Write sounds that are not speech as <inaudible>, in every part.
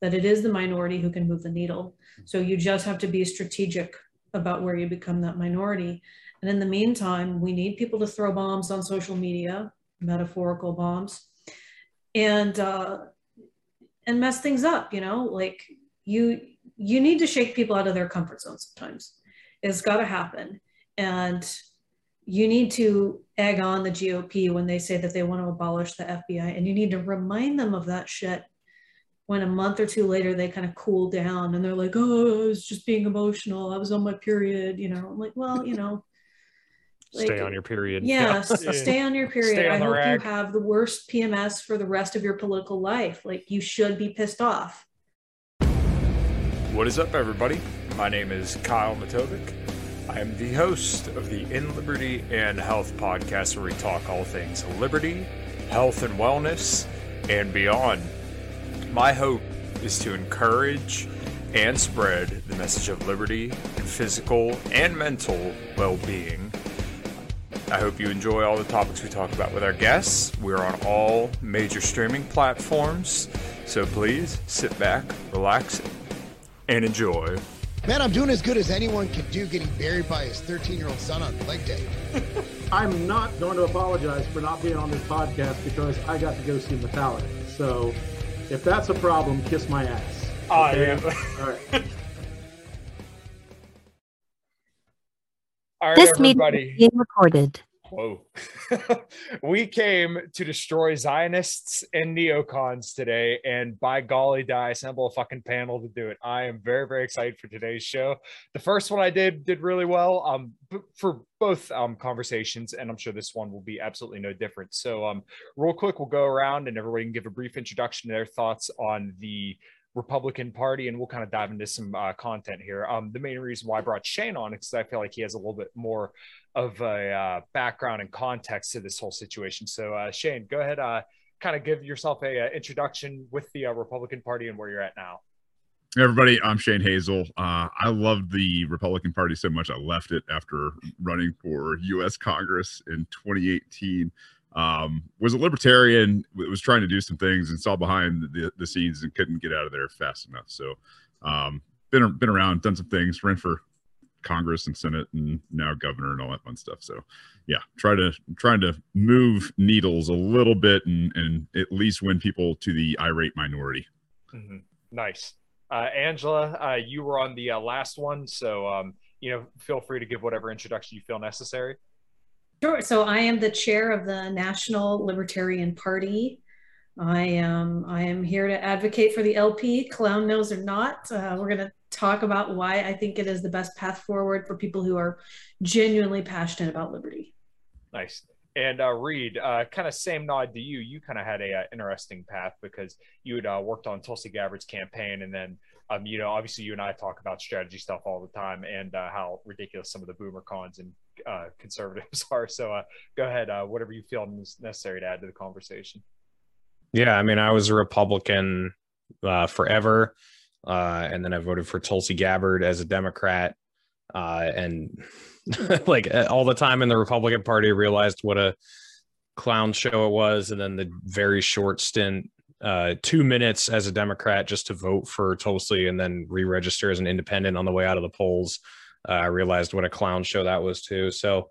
that it is the minority who can move the needle. So you just have to be strategic about where you become that minority. And in the meantime, we need people to throw bombs on social media, metaphorical bombs, and uh, and mess things up. You know, like you you need to shake people out of their comfort zone sometimes. It's got to happen, and you need to egg on the GOP when they say that they want to abolish the FBI, and you need to remind them of that shit when a month or two later they kind of cool down and they're like, oh, I was just being emotional. I was on my period. You know, I'm like, well, you know, <laughs> Stay on your period. yeah, s- Yeah. stay on your period. Stay on I hope rag. you have the worst PMS for the rest of your political life. Like, you should be pissed off. What is up, everybody? My name is Kyle Matovic. I am the host of the In Liberty and Health podcast, where we talk all things liberty, health, and wellness, and beyond. My hope is to encourage and spread the message of liberty and physical and mental well being. I hope you enjoy all the topics we talk about with our guests. We're on all major streaming platforms, so please sit back, relax, and enjoy. Man, I'm doing as good as anyone can do getting buried by his 13 year old son on leg day. <laughs> I'm not going to apologize for not being on this podcast because I got to go see Metallica. So if that's a problem, kiss my ass. I Okay? am. All right. <laughs> All right, This meeting is being recorded. Whoa. <laughs> we came to destroy Zionists and neocons today, and by golly, did I assemble a fucking panel to do it. I am very, very excited for today's show. The first one I did did really well um, for both um, conversations, and I'm sure this one will be absolutely no different. So, um, real quick, we'll go around and everybody can give a brief introduction to their thoughts on the Republican Party, and we'll kind of dive into some uh, content here. Um, the main reason why I brought Shane on is because I feel like he has a little bit more of a uh, background and context to this whole situation. So, uh, Shane, go ahead, uh, kind of give yourself a, uh introduction with the uh, Republican Party and where you're at now. Hey, everybody, I'm Shane Hazel. I loved the Republican Party so much I left it after running for U.S. Congress in 2018. Um, was a libertarian, was trying to do some things and saw behind the, the scenes and couldn't get out of there fast enough. So, um, been been around, done some things, ran for Congress and Senate, and now governor and all that fun stuff. So, yeah, try to trying to move needles a little bit and and at least win people to the irate minority. Mhm. Nice. Uh, Angela, uh, you were on the uh, last one, so um, you know, feel free to give whatever introduction you feel necessary. Sure. So I am the chair of the National Libertarian Party. I am I am here to advocate for the LP, clown nose or not. Uh, we're going to talk about why I think it is the best path forward for people who are genuinely passionate about liberty. Nice. And uh, Reed, uh, kind of same nod to you. You kind of had a uh, interesting path because you had uh, worked on Tulsi Gabbard's campaign, and then um, you know, obviously, you and I talk about strategy stuff all the time, and uh, how ridiculous some of the boomer cons and uh, conservatives <laughs> are. So, uh, go ahead, uh, whatever you feel is necessary to add to the conversation. Yeah, I mean, I was a Republican uh, forever, uh, and then I voted for Tulsi Gabbard as a Democrat, uh, and <laughs> like all the time in the Republican Party, I realized what a clown show it was, and then the very short stint, uh, two minutes as a Democrat just to vote for Tulsi, and then re-register as an independent on the way out of the polls. Uh, I realized what a clown show that was too. So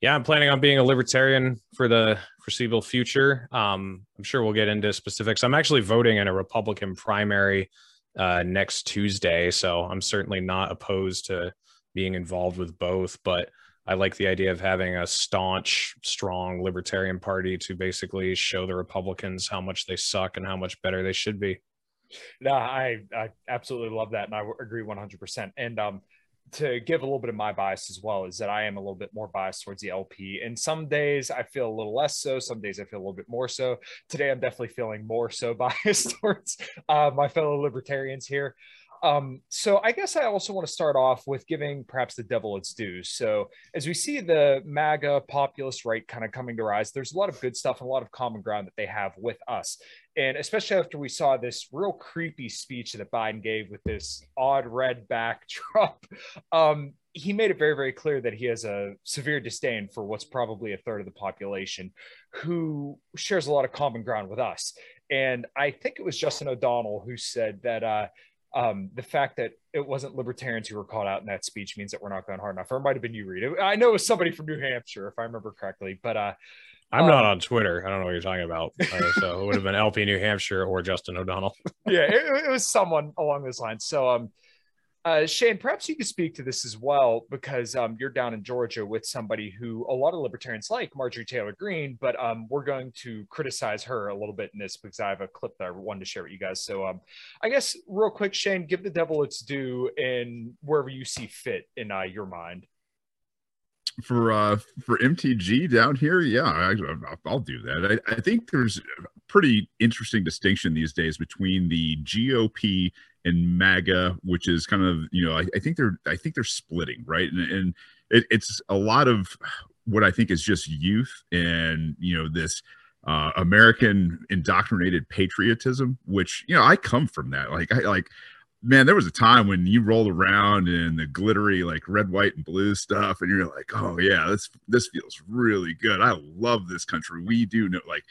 yeah, I'm planning on being a libertarian for the foreseeable future. Um, I'm sure we'll get into specifics. I'm actually voting in a Republican primary uh, next Tuesday, so I'm certainly not opposed to being involved with both. But I like the idea of having a staunch, strong libertarian party to basically show the Republicans how much they suck and how much better they should be. No, I, I absolutely love that, and I agree 100%. And um, to give a little bit of my bias as well is that I am a little bit more biased towards the LP. And some days I feel a little less so. Some days I feel a little bit more so. Today I'm definitely feeling more so <laughs> biased towards uh, my fellow libertarians here. Um, so I guess I also want to start off with giving perhaps the devil its due. So as we see the MAGA populist right kind of coming to rise, there's a lot of good stuff and a lot of common ground that they have with us. And especially after we saw this real creepy speech that Biden gave with this odd red backdrop, <laughs> um, he made it very, very clear that he has a severe disdain for what's probably a third of the population who shares a lot of common ground with us. And I think it was Justin O'Donnell who said that uh, um, the fact that it wasn't libertarians who were called out in that speech means that we're not going hard enough. Or it might have been you, Reed. I know it was somebody from New Hampshire, if I remember correctly. But uh, I'm um, not on Twitter. I don't know what you're talking about. Uh, so it would have been LP New Hampshire or Justin O'Donnell. <laughs> yeah, it, it was someone along those lines. So, um, uh, Shane, perhaps you could speak to this as well because um, you're down in Georgia with somebody who a lot of libertarians like, Marjorie Taylor Greene, but um, we're going to criticize her a little bit in this because I have a clip that I wanted to share with you guys. So, um, I guess real quick, Shane, give the devil its due in wherever you see fit in uh, your mind. For uh for MTG down here, yeah, I, I'll do that. I, I think there's a pretty interesting distinction these days between the GOP and MAGA, which is kind of you know I, I think they're I think they're splitting right, and, and it, it's a lot of what I think is just youth and you know this uh, American indoctrinated patriotism, which you know I come from that. Like I like man, there was a time when you rolled around in the glittery like red, white, and blue stuff, and you're like, oh yeah, this this feels really good. I love this country. We do know like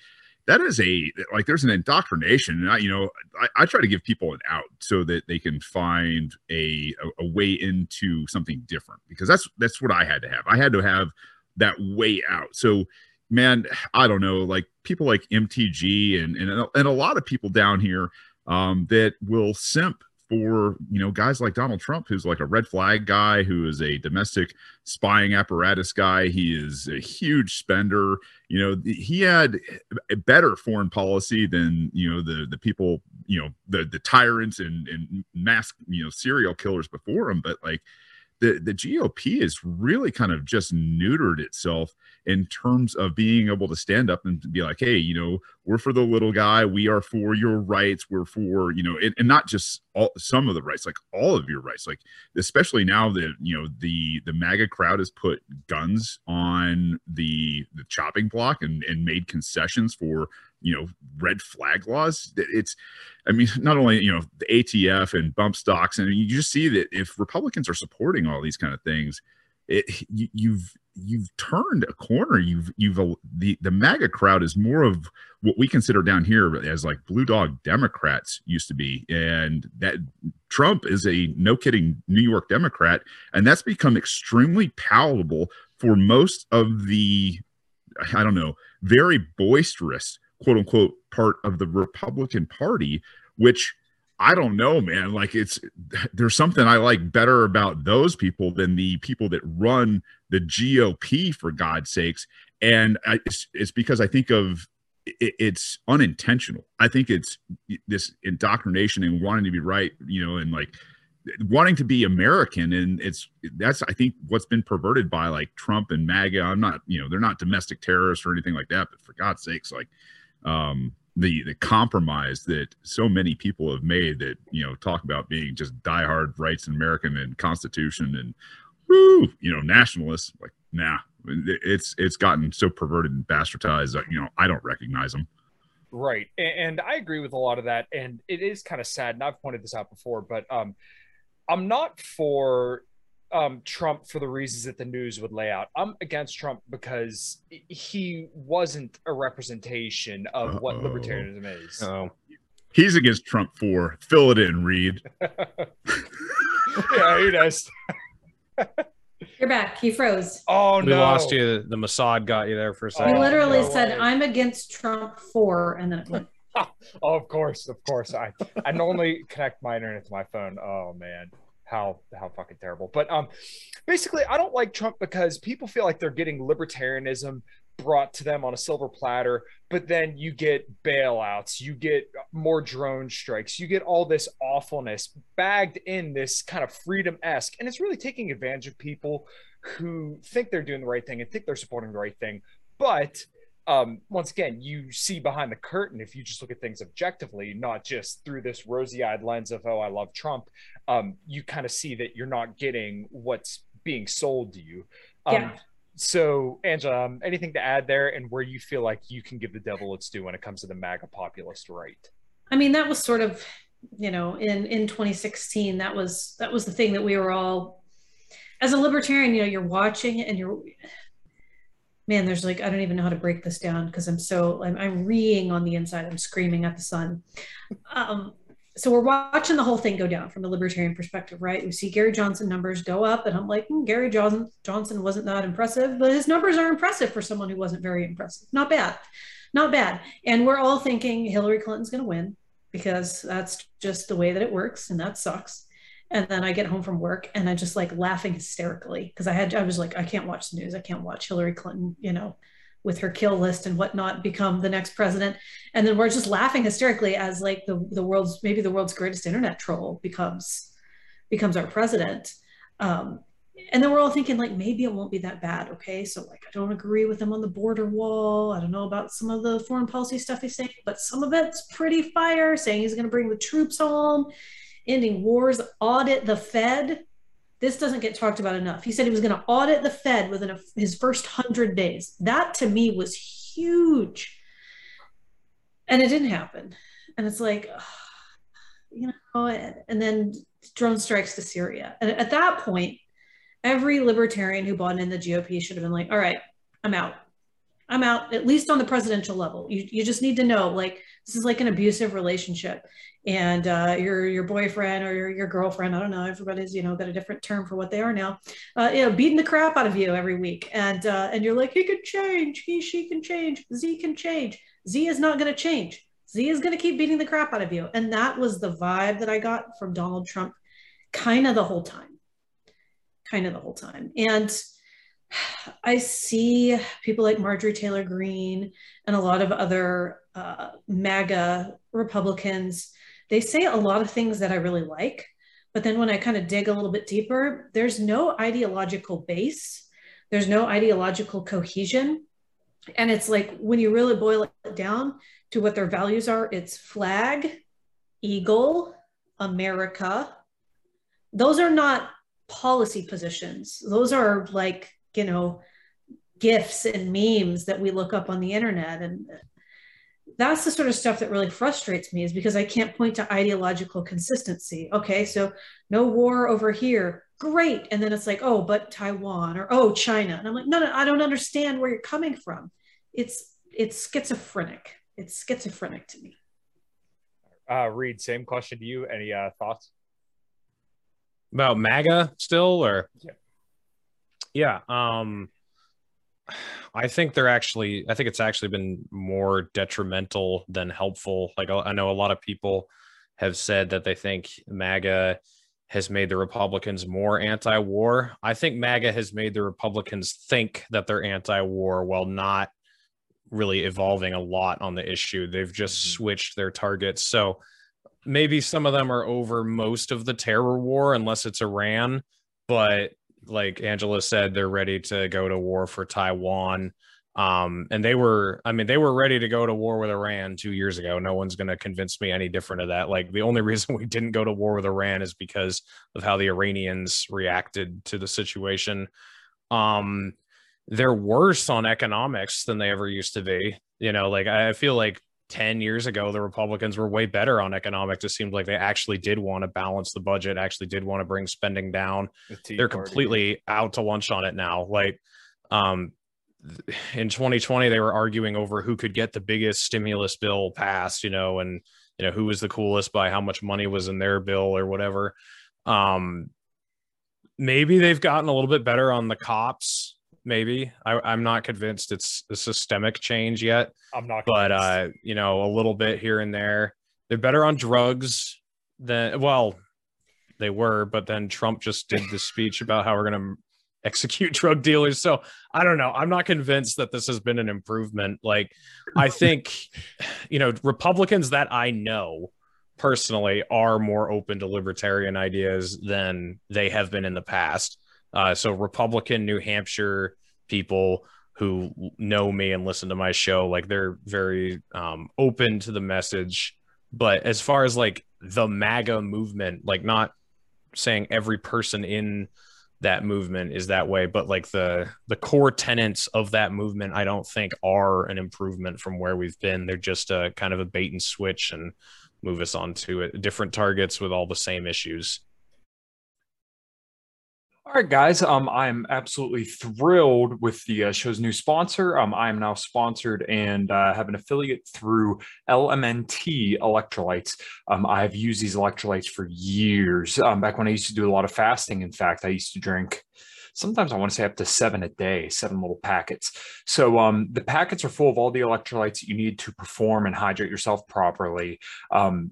that is a like there's an indoctrination and I, you know I, I try to give people an out so that they can find a, a a way into something different because that's that's what I had to have. I had to have that way out. So man, I don't know, like people like MTG and and, and a lot of people down here um, that will simp for you know guys like Donald Trump, who's like a red flag guy, who is a domestic spying apparatus guy. He is a huge spender. You know, he had a better foreign policy than you know the the people you know the the tyrants and and mass you know serial killers before him. But like the the GOP has really kind of just neutered itself in terms of being able to stand up and be like, hey, you know, we're for the little guy, we are for your rights, we're for you know, and, and not just all some of the rights, like all of your rights, like especially now that you know the the MAGA crowd has put guns on the the chopping block and and made concessions for you know red flag laws it's i mean not only you know the atf and bump stocks and you just see that if republicans are supporting all these kind of things it you, you've you've turned a corner. You've you've the the maga crowd is more of what we consider down here as like blue dog democrats used to be. And that trump is a no kidding new york democrat and that's become extremely palatable for most of the i don't know very boisterous quote unquote part of the Republican Party, which I don't know, man. Like it's there's something I like better about those people than the people that run the GOP for God's sakes. And I, it's, it's because I think of it, it's unintentional. I think it's this indoctrination and wanting to be right, you know, and like wanting to be American. And it's that's I think what's been perverted by like Trump and MAGA. I'm not, you know, they're not domestic terrorists or anything like that, but for God's sakes, like um, the the compromise that so many people have made that you know talk about being just diehard rights and American and Constitution and woo, you know nationalists like nah it's it's gotten so perverted and bastardized that you know I don't recognize them. Right. And, and I agree with a lot of that. And it is kind of sad. And I've pointed this out before, but um, I'm not for um, Trump for the reasons that the news would lay out. I'm against Trump because he wasn't a representation of Uh-oh. what libertarianism is. Oh, he's against Trump for fill it in, Reed. <laughs> <laughs> yeah, who knows? You're back. He froze. Oh we no, we lost you. The Mossad got you there for a second. Oh, literally no said, way. "I'm against Trump for," and then it went. oh, <laughs> of course, of course. I I normally connect my internet to my phone. Oh man, how how fucking terrible. But um, basically, I don't like Trump because people feel like they're getting libertarianism brought to them on a silver platter, but then you get bailouts, you get more drone strikes, you get all this awfulness bagged in this kind of freedom esque, and it's really taking advantage of people who think they're doing the right thing and think they're supporting the right thing, but um, once again, you see behind the curtain if you just look at things objectively, not just through this rosy-eyed lens of "oh, I love Trump." Um, you kind of see that you're not getting what's being sold to you. Um, Yeah. So, Angela, um, anything to add there, and where you feel like you can give the devil its due when it comes to the MAGA populist right? I mean, that was sort of, you know, in in 2016, that was that was the thing that we were all, as a libertarian, you know, you're watching and you're, man, there's like I don't even know how to break this down because I'm so I'm, I'm reeing on the inside. I'm screaming at the sun. Um, so we're watching the whole thing go down from the libertarian perspective, right? We see Gary Johnson numbers go up, and I'm like, hmm, Gary Johnson Johnson wasn't that impressive, but his numbers are impressive for someone who wasn't very impressive. Not bad, not bad. And we're all thinking Hillary Clinton's going to win because that's just the way that it works, and that sucks. And then I get home from work and I just like laughing hysterically because I had I was like, I can't watch the news. I can't watch Hillary Clinton, you know, with her kill list and whatnot become the next president. And then we're just laughing hysterically as like the the world's maybe the world's greatest internet troll becomes becomes our president. Um, and then we're all thinking like maybe it won't be that bad. Okay, so like I don't agree with him on the border wall. I don't know about some of the foreign policy stuff he's saying, but some of it's pretty fire. Saying he's going to bring the troops home ending wars, audit the Fed. This doesn't get talked about enough. He said he was going to audit the Fed within a, his first 100 days. That to me was huge. And it didn't happen. And it's like, you know, and then drone strikes to Syria. And at that point, every libertarian who bought in the GOP should have been like, all right, I'm out. I'm out, at least on the presidential level. You, you just need to know, like, this is like an abusive relationship and uh, your your boyfriend or your, your girlfriend i don't know everybody's you know got a different term for what they are now uh, you know beating the crap out of you every week. And uh, and you're like he can change. He she can change. Z can change. Z is not going to change. Z is going to keep beating the crap out of you. And that was the vibe that i got from donald trump kind of the whole time. Kind of the whole time. And <sighs> I see people like Marjorie Taylor Greene and a lot of other uh, MAGA Republicans. They say a lot of things that I really like. But then when I kind of dig a little bit deeper, there's no ideological base, there's no ideological cohesion. And it's like when you really boil it down to what their values are, it's flag, eagle, America. Those are not policy positions. Those are like you know gifs and memes that we look up on the internet and that's the sort of stuff that really frustrates me is because i can't point to ideological consistency. Okay so no war over here. Great. And then it's like oh but taiwan or oh china. And i'm like no no i don't understand where you're coming from. It's it's schizophrenic. It's schizophrenic to me. Uh, Reed, same question to you. Any uh, thoughts? about MAGA still or? Yeah. yeah um I think they're actually I think it's actually been more detrimental than helpful like I know a lot of people have said that they think MAGA has made the Republicans more anti-war. I think MAGA has made the Republicans think that they're anti-war while not really evolving a lot on the issue. They've just Mhm. switched their targets. So maybe some of them are over most of the terror war unless it's Iran, but like Angela said they're ready to go to war for Taiwan. Um, and they were, I mean, they were ready to go to war with Iran two years ago. No one's going to convince me any different of that. Like, the only <laughs> reason we didn't go to war with Iran is because of how the Iranians reacted to the situation. Um, they're worse on economics than they ever used to be. You know, like I feel like 10 years ago, the Republicans were way better on economics. It seemed like they actually did want to balance the budget, actually did want to bring spending down The they're Party? completely out to lunch on it now. Like, um, in 2020, they were arguing over who could get the biggest stimulus bill passed, you know, and you know who was the coolest by how much money was in their bill or whatever. Um, maybe they've gotten a little bit better on the cops. Maybe I, I'm not convinced it's a systemic change yet I'm not. but uh you know a little bit here and there they're better on drugs than well they were but then trump just did this speech about how we're going to execute <laughs> drug dealers. So I don't know. I'm not convinced that this has been an improvement. Like, I <laughs> think, you know, Republicans that I know personally are more open to libertarian ideas than they have been in the past. Uh, so Republican New Hampshire people who know me and listen to my show, like they're very um, open to the message. But as far as like the MAGA movement, like not saying every person in that movement is that way, but like the the core tenets of that movement, I don't think are an improvement from where we've been. They're just a kind of a bait and switch and move us on to different targets with all the same issues. All right, guys. Um, I'm absolutely thrilled with the uh, show's new sponsor. Um, I am now sponsored and uh, have an affiliate through LMNT electrolytes. Um, I've used these electrolytes for years. Um, back when I used to do a lot of fasting, in fact, I used to drink sometimes I want to say up to seven a day, seven little packets. So um, the packets are full of all the electrolytes that you need to perform and hydrate yourself properly. Um,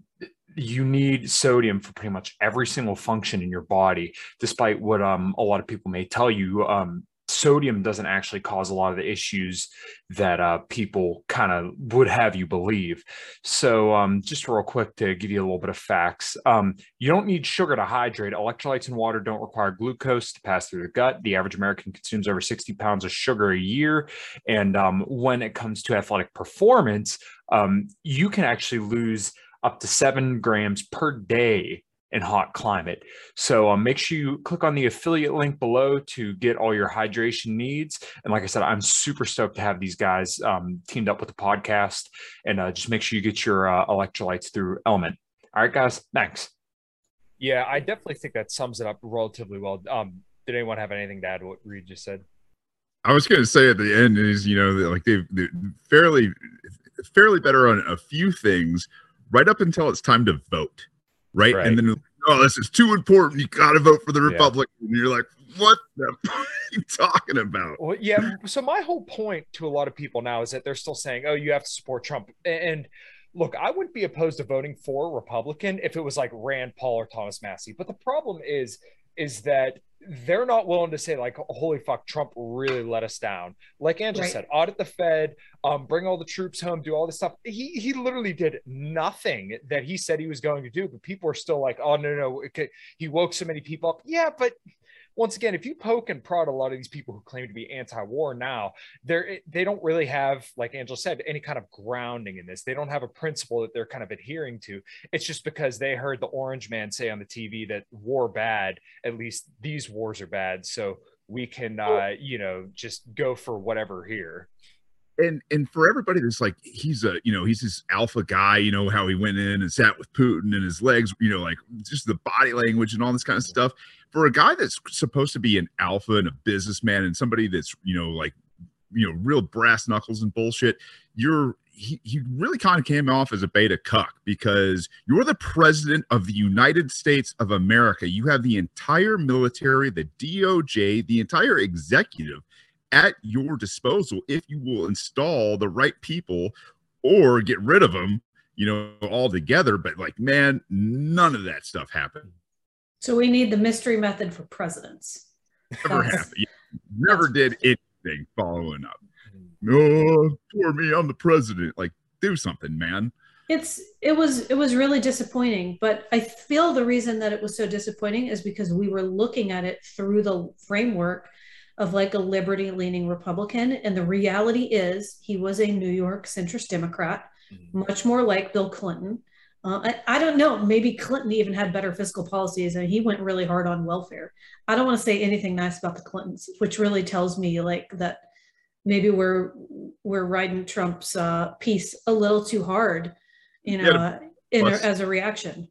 you need sodium for pretty much every single function in your body, despite what um, a lot of people may tell you. Um, sodium doesn't actually cause a lot of the issues that uh, people kind of would have you believe. So, um, just real quick to give you a little bit of facts, um, you don't need sugar to hydrate. Electrolytes and water don't require glucose to pass through the gut. The average American consumes over 60 pounds of sugar a year. And um, when it comes to athletic performance, um, you can actually lose up to seven grams per day in hot climate. So um, make sure you click on the affiliate link below to get all your hydration needs. And like I said, I'm super stoked to have these guys um, teamed up with the podcast. And uh, just make sure you get your uh, electrolytes through LMNT. All right, guys. Thanks. Yeah, I definitely think that sums it up relatively well. Um, did anyone have anything to add to what Reed just said? I was going to say at the end is you know like they've they're fairly fairly better on a few things right up until it's time to vote, right? Right. And then oh, this is too important. You got to vote for the Yeah. Republican. And you're like, what the <laughs> fuck are you talking about? Well, yeah. So my whole point to a lot of people now is that they're still saying, "Oh, you have to support Trump." And look, I wouldn't be opposed to voting for a Republican if it was like Rand Paul or Thomas Massie. But the problem is, is that they're not willing to say like, "Holy fuck, Trump really let us down." Like Angela Right. said, audit the Fed, um, bring all the troops home, do all this stuff. He he literally did nothing that he said he was going to do. But people are still like, "Oh no, no, no. he woke so many people up." Yeah, but once again, if you poke and prod a lot of these people who claim to be anti-war now, they're they don't really have, like Angela said, any kind of grounding in this. They don't have a principle that they're kind of adhering to. It's just because they heard the orange man say on the TV that war bad, at least these wars are bad. So we can uh, you know, just go for whatever here. and and for everybody that's like he's a you know he's this alpha guy you know how he went in and sat with putin and his legs you know like just the body language and all this kind of stuff for a guy that's supposed to be an alpha and a businessman and somebody that's you know like you know real brass knuckles and bullshit you're he, he really kind of came off as a beta cuck because you're the president of the United States of America. You have the entire military, the DOJ, the entire executive at your disposal if you will install the right people or get rid of them, you know, all together. But like, man, none of that stuff happened. So we need the mystery method for presidents. <laughs> Never That's- happened. Never did anything following up. Hmm. No, for me, I'm the president. Like, do something, man. It's it was it was really disappointing, but I feel the reason that it was so disappointing is because we were looking at it through the framework of like a liberty leaning Republican, and the reality is he was a New York centrist Democrat, hmm. much more like Bill Clinton. Uh, I, I don't know. Maybe Clinton even had better fiscal policies, and he went really hard on welfare. I don't want to say anything nice about the Clintons, which really tells me like that maybe we're we're riding Trump's uh, piece a little too hard, you know, Yeah, in, as a reaction.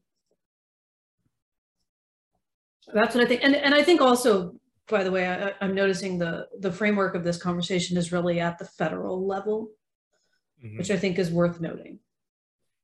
That's what I think, and and I think also, by the way, I, I'm noticing the the framework of this conversation is really at the federal level, Mhm. which I think is worth noting.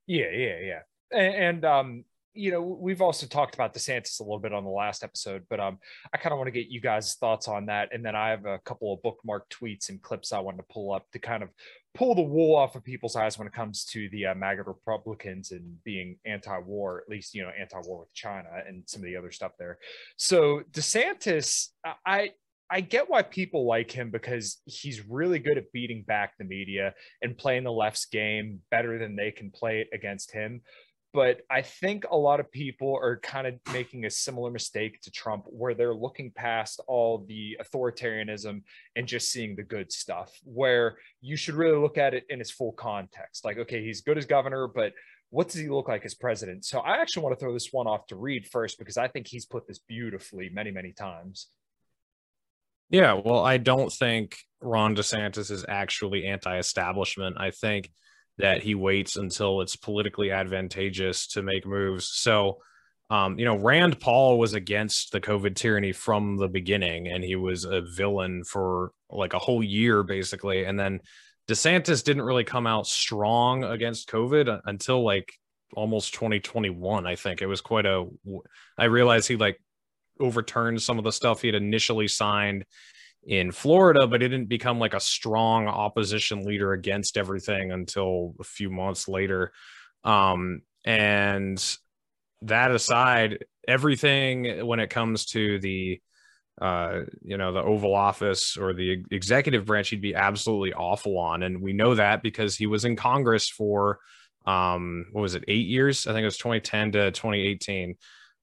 Yeah, yeah, yeah. And, and um, you know, we've also talked about DeSantis a little bit on the last episode, but um, I kind of want to get you guys' thoughts on that. And then I have a couple of bookmarked tweets and clips I wanted to pull up to kind of pull the wool off of people's eyes when it comes to the uh, MAGA Republicans and being anti-war, at least you know, anti-war with China and some of the other stuff there. So DeSantis, I I get why people like him because he's really good at beating back the media and playing the left's game better than they can play it against him. But I think a lot of people are kind of making a similar mistake to Trump, where they're looking past all the authoritarianism and just seeing the good stuff. Where you should really look at it in its full context. Like, okay, he's good as governor, but what does he look like as president? So I actually want to throw this one off to Reed first because I think he's put this beautifully many, many times. Yeah, well, I don't think Ron DeSantis is actually anti-establishment. I think that he waits until it's politically advantageous to make moves. So, um, you know, Rand Paul was against the COVID tyranny from the beginning, and he was a villain for like a whole year, basically. And then DeSantis didn't really come out strong against COVID until like almost 2021. I think it was quite a. I realized he like overturned some of the stuff he had initially signed in Florida, but it didn't become like a strong opposition leader against everything until a few months later. Um, and that aside, everything when it comes to the uh, you know, the Oval Office or the executive branch, he'd be absolutely awful on. And we know that because he was in Congress for, um, what was it, eight years? I think it was 2010 to 2018.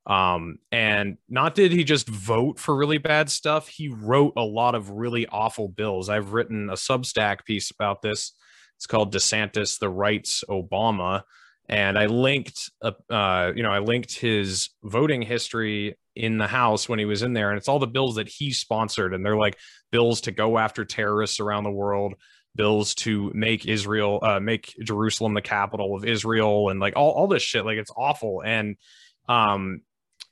Um, and not did he just vote for really bad stuff, he wrote a lot of really awful bills. I've written a Substack piece about this. It's called DeSantis, the Rights Obama. And I linked, uh, uh, you know, I linked his voting history in the House when he was in there, and it's all the bills that he sponsored, and they're like bills to go after terrorists around the world, bills to make Israel, uh, make Jerusalem the capital of Israel, and like all all this shit. Like it's awful, and um,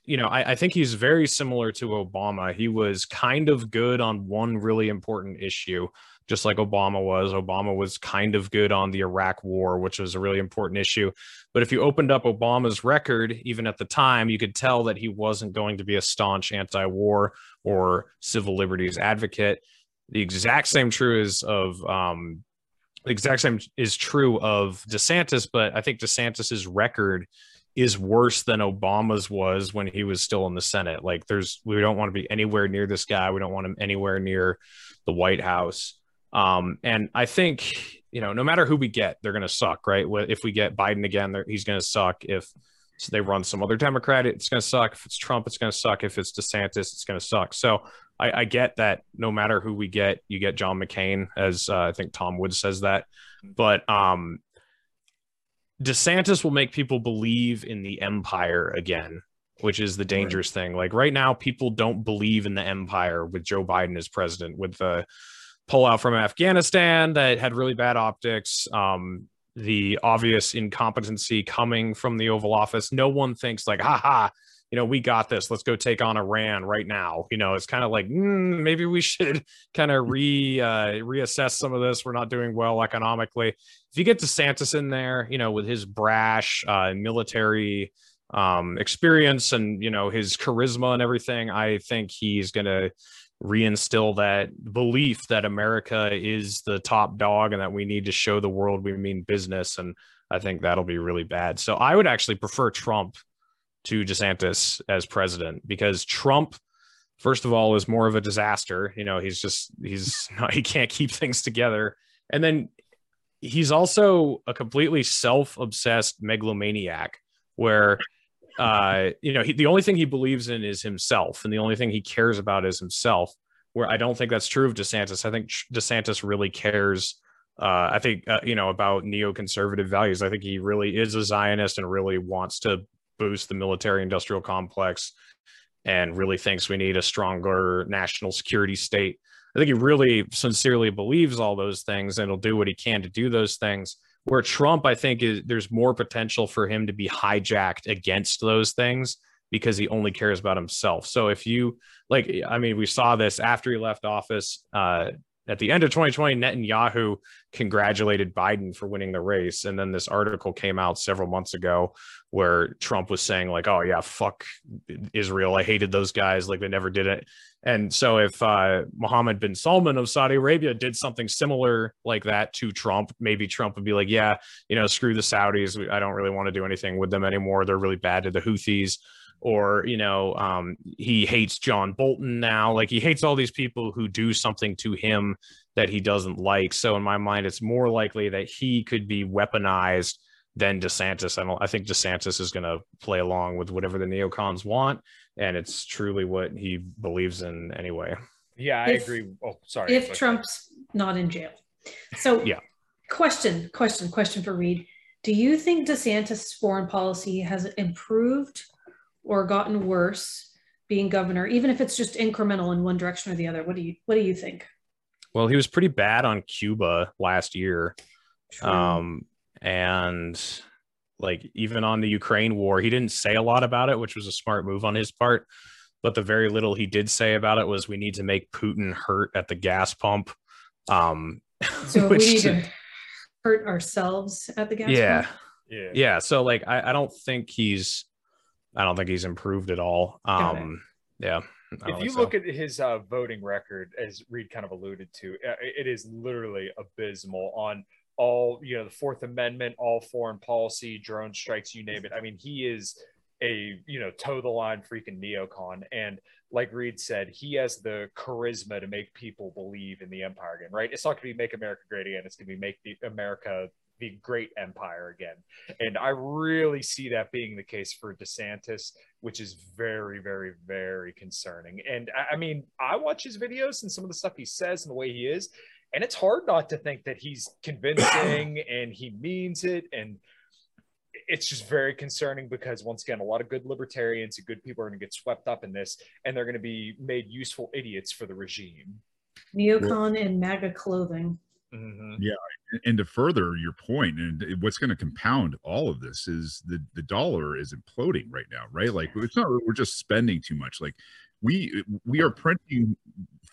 you know, I, I, think he's very similar to Obama. He was kind of good on one really important issue, just like Obama was. Obama was kind of good on the Iraq war, which was a really important issue. But if you opened up Obama's record, even at the time, you could tell that he wasn't going to be a staunch anti war or civil liberties advocate. The exact same true is of, um, the exact same is true of DeSantis, but I think DeSantis's record is worse than Obama's was when he was still in the Senate. Like there's we don't want to be anywhere near this guy. We don't want him anywhere near the White House. Um, and I think you know, no matter who we get, they're going to suck, right? If we get Biden again, he's going to suck. If they run some other Democrat, it's going to suck. If it's Trump, it's going to suck. If it's DeSantis, it's going to suck. So I, I, get that no matter who we get, you get John McCain, as uh, I think Tom Woods says that. But um, DeSantis will make people believe in the empire again, which is the dangerous right. thing. Like right now, people don't believe in the empire with Joe Biden as president, with the pullout from Afghanistan that had really bad optics. Um, the obvious incompetency coming from the Oval Office. No one thinks like, ha ha, you know, we got this. Let's go take on Iran right now. You know, it's kind of like mm, maybe we <laughs> should kind of re uh, reassess some of this. We're not doing well economically. If you get DeSantis in there, you know, with his brash uh, military um, experience and you know his charisma and everything, I think he's to reinstill that belief that America is the top dog and that we need to show the world we mean business. And I think that'll be really bad. So I would actually prefer Trump to DeSantis as president because Trump, first of all, is more of a disaster. You know, he's just he's <laughs> he can't keep things together, and then he's also a completely self-obsessed megalomaniac where uh you know he, the only thing he believes in is himself and the only thing he cares about is himself where i don't think that's true of desantis i think desantis really cares uh, I think uh, you know about neoconservative values. I think he really is a Zionist and really wants to boost the military industrial complex and really thinks we need a stronger national security state. I think he really sincerely believes all those things and he'll do what he can to do those things. Where Trump, I think, is there's more potential for him to be hijacked against those things because he only cares about himself. So if you like, I mean, we saw this after he left office. Uh, at the end of 2020, Netanyahu congratulated Biden for winning the race. And then this article came out several months ago where Trump was saying like, "Oh yeah, fuck Israel. I hated those guys. Like they never did it." And so if uh, Mohammed bin Salman of Saudi Arabia did something similar like that to Trump, maybe Trump would be like, "Yeah, you know, screw the Saudis. I don't really want to do anything with them anymore. They're really bad to the Houthis." Or you know, um, he hates John Bolton now. Like he hates all these people who do something to him that he doesn't like. So in my mind, it's more likely that he could be weaponized than DeSantis. I don't. I think DeSantis is going to play along with whatever the neocons want, and it's truly what he believes in anyway. Yeah, I If- agree. Oh, sorry. if But- Trump's not in jail. So <laughs> Yeah. question, question, question for Reed. Do you think DeSantis' foreign policy has improved or gotten worse being governor, even if it's just incremental in one direction or the other? What do you what do you think? Well, he was pretty bad on Cuba last year. True. Um, and like even on the Ukraine war, he didn't say a lot about it, which was a smart move on his part. But the very little he did say about it was we need to make Putin hurt at the gas pump. Um, <laughs> so we which- need to <laughs> hurt ourselves at the gas yeah, pump? yeah. yeah. So like, I, I don't think he's, I don't think he's improved at all. Um, yeah. If you so. look at his uh, voting record, as Reed kind of alluded to, uh, it is literally abysmal on all you know the Fourth Amendment, all foreign policy, drone strikes, you name it. I mean, he is a you know toe the line freaking neocon, and like Reed said, he has the charisma to make people believe in the empire again. Right? It's not going to be make America great again. It's going to be make the America the great empire again. And I really see that being the case for DeSantis, which is very, very, very concerning. And I- I mean, I watch his videos and some of the stuff he says and the way he is, and it's hard not to think that he's convincing <coughs> and he means it. And it's just very concerning because once again, a lot of good libertarians and good people are going to get swept up in this, and they're going to be made useful idiots for the regime. Neocon and MAGA clothing. Mhm. and to further your point and what's going to compound all of this is the the dollar is imploding right now right? Like it's not we're just spending too much. Like we we are printing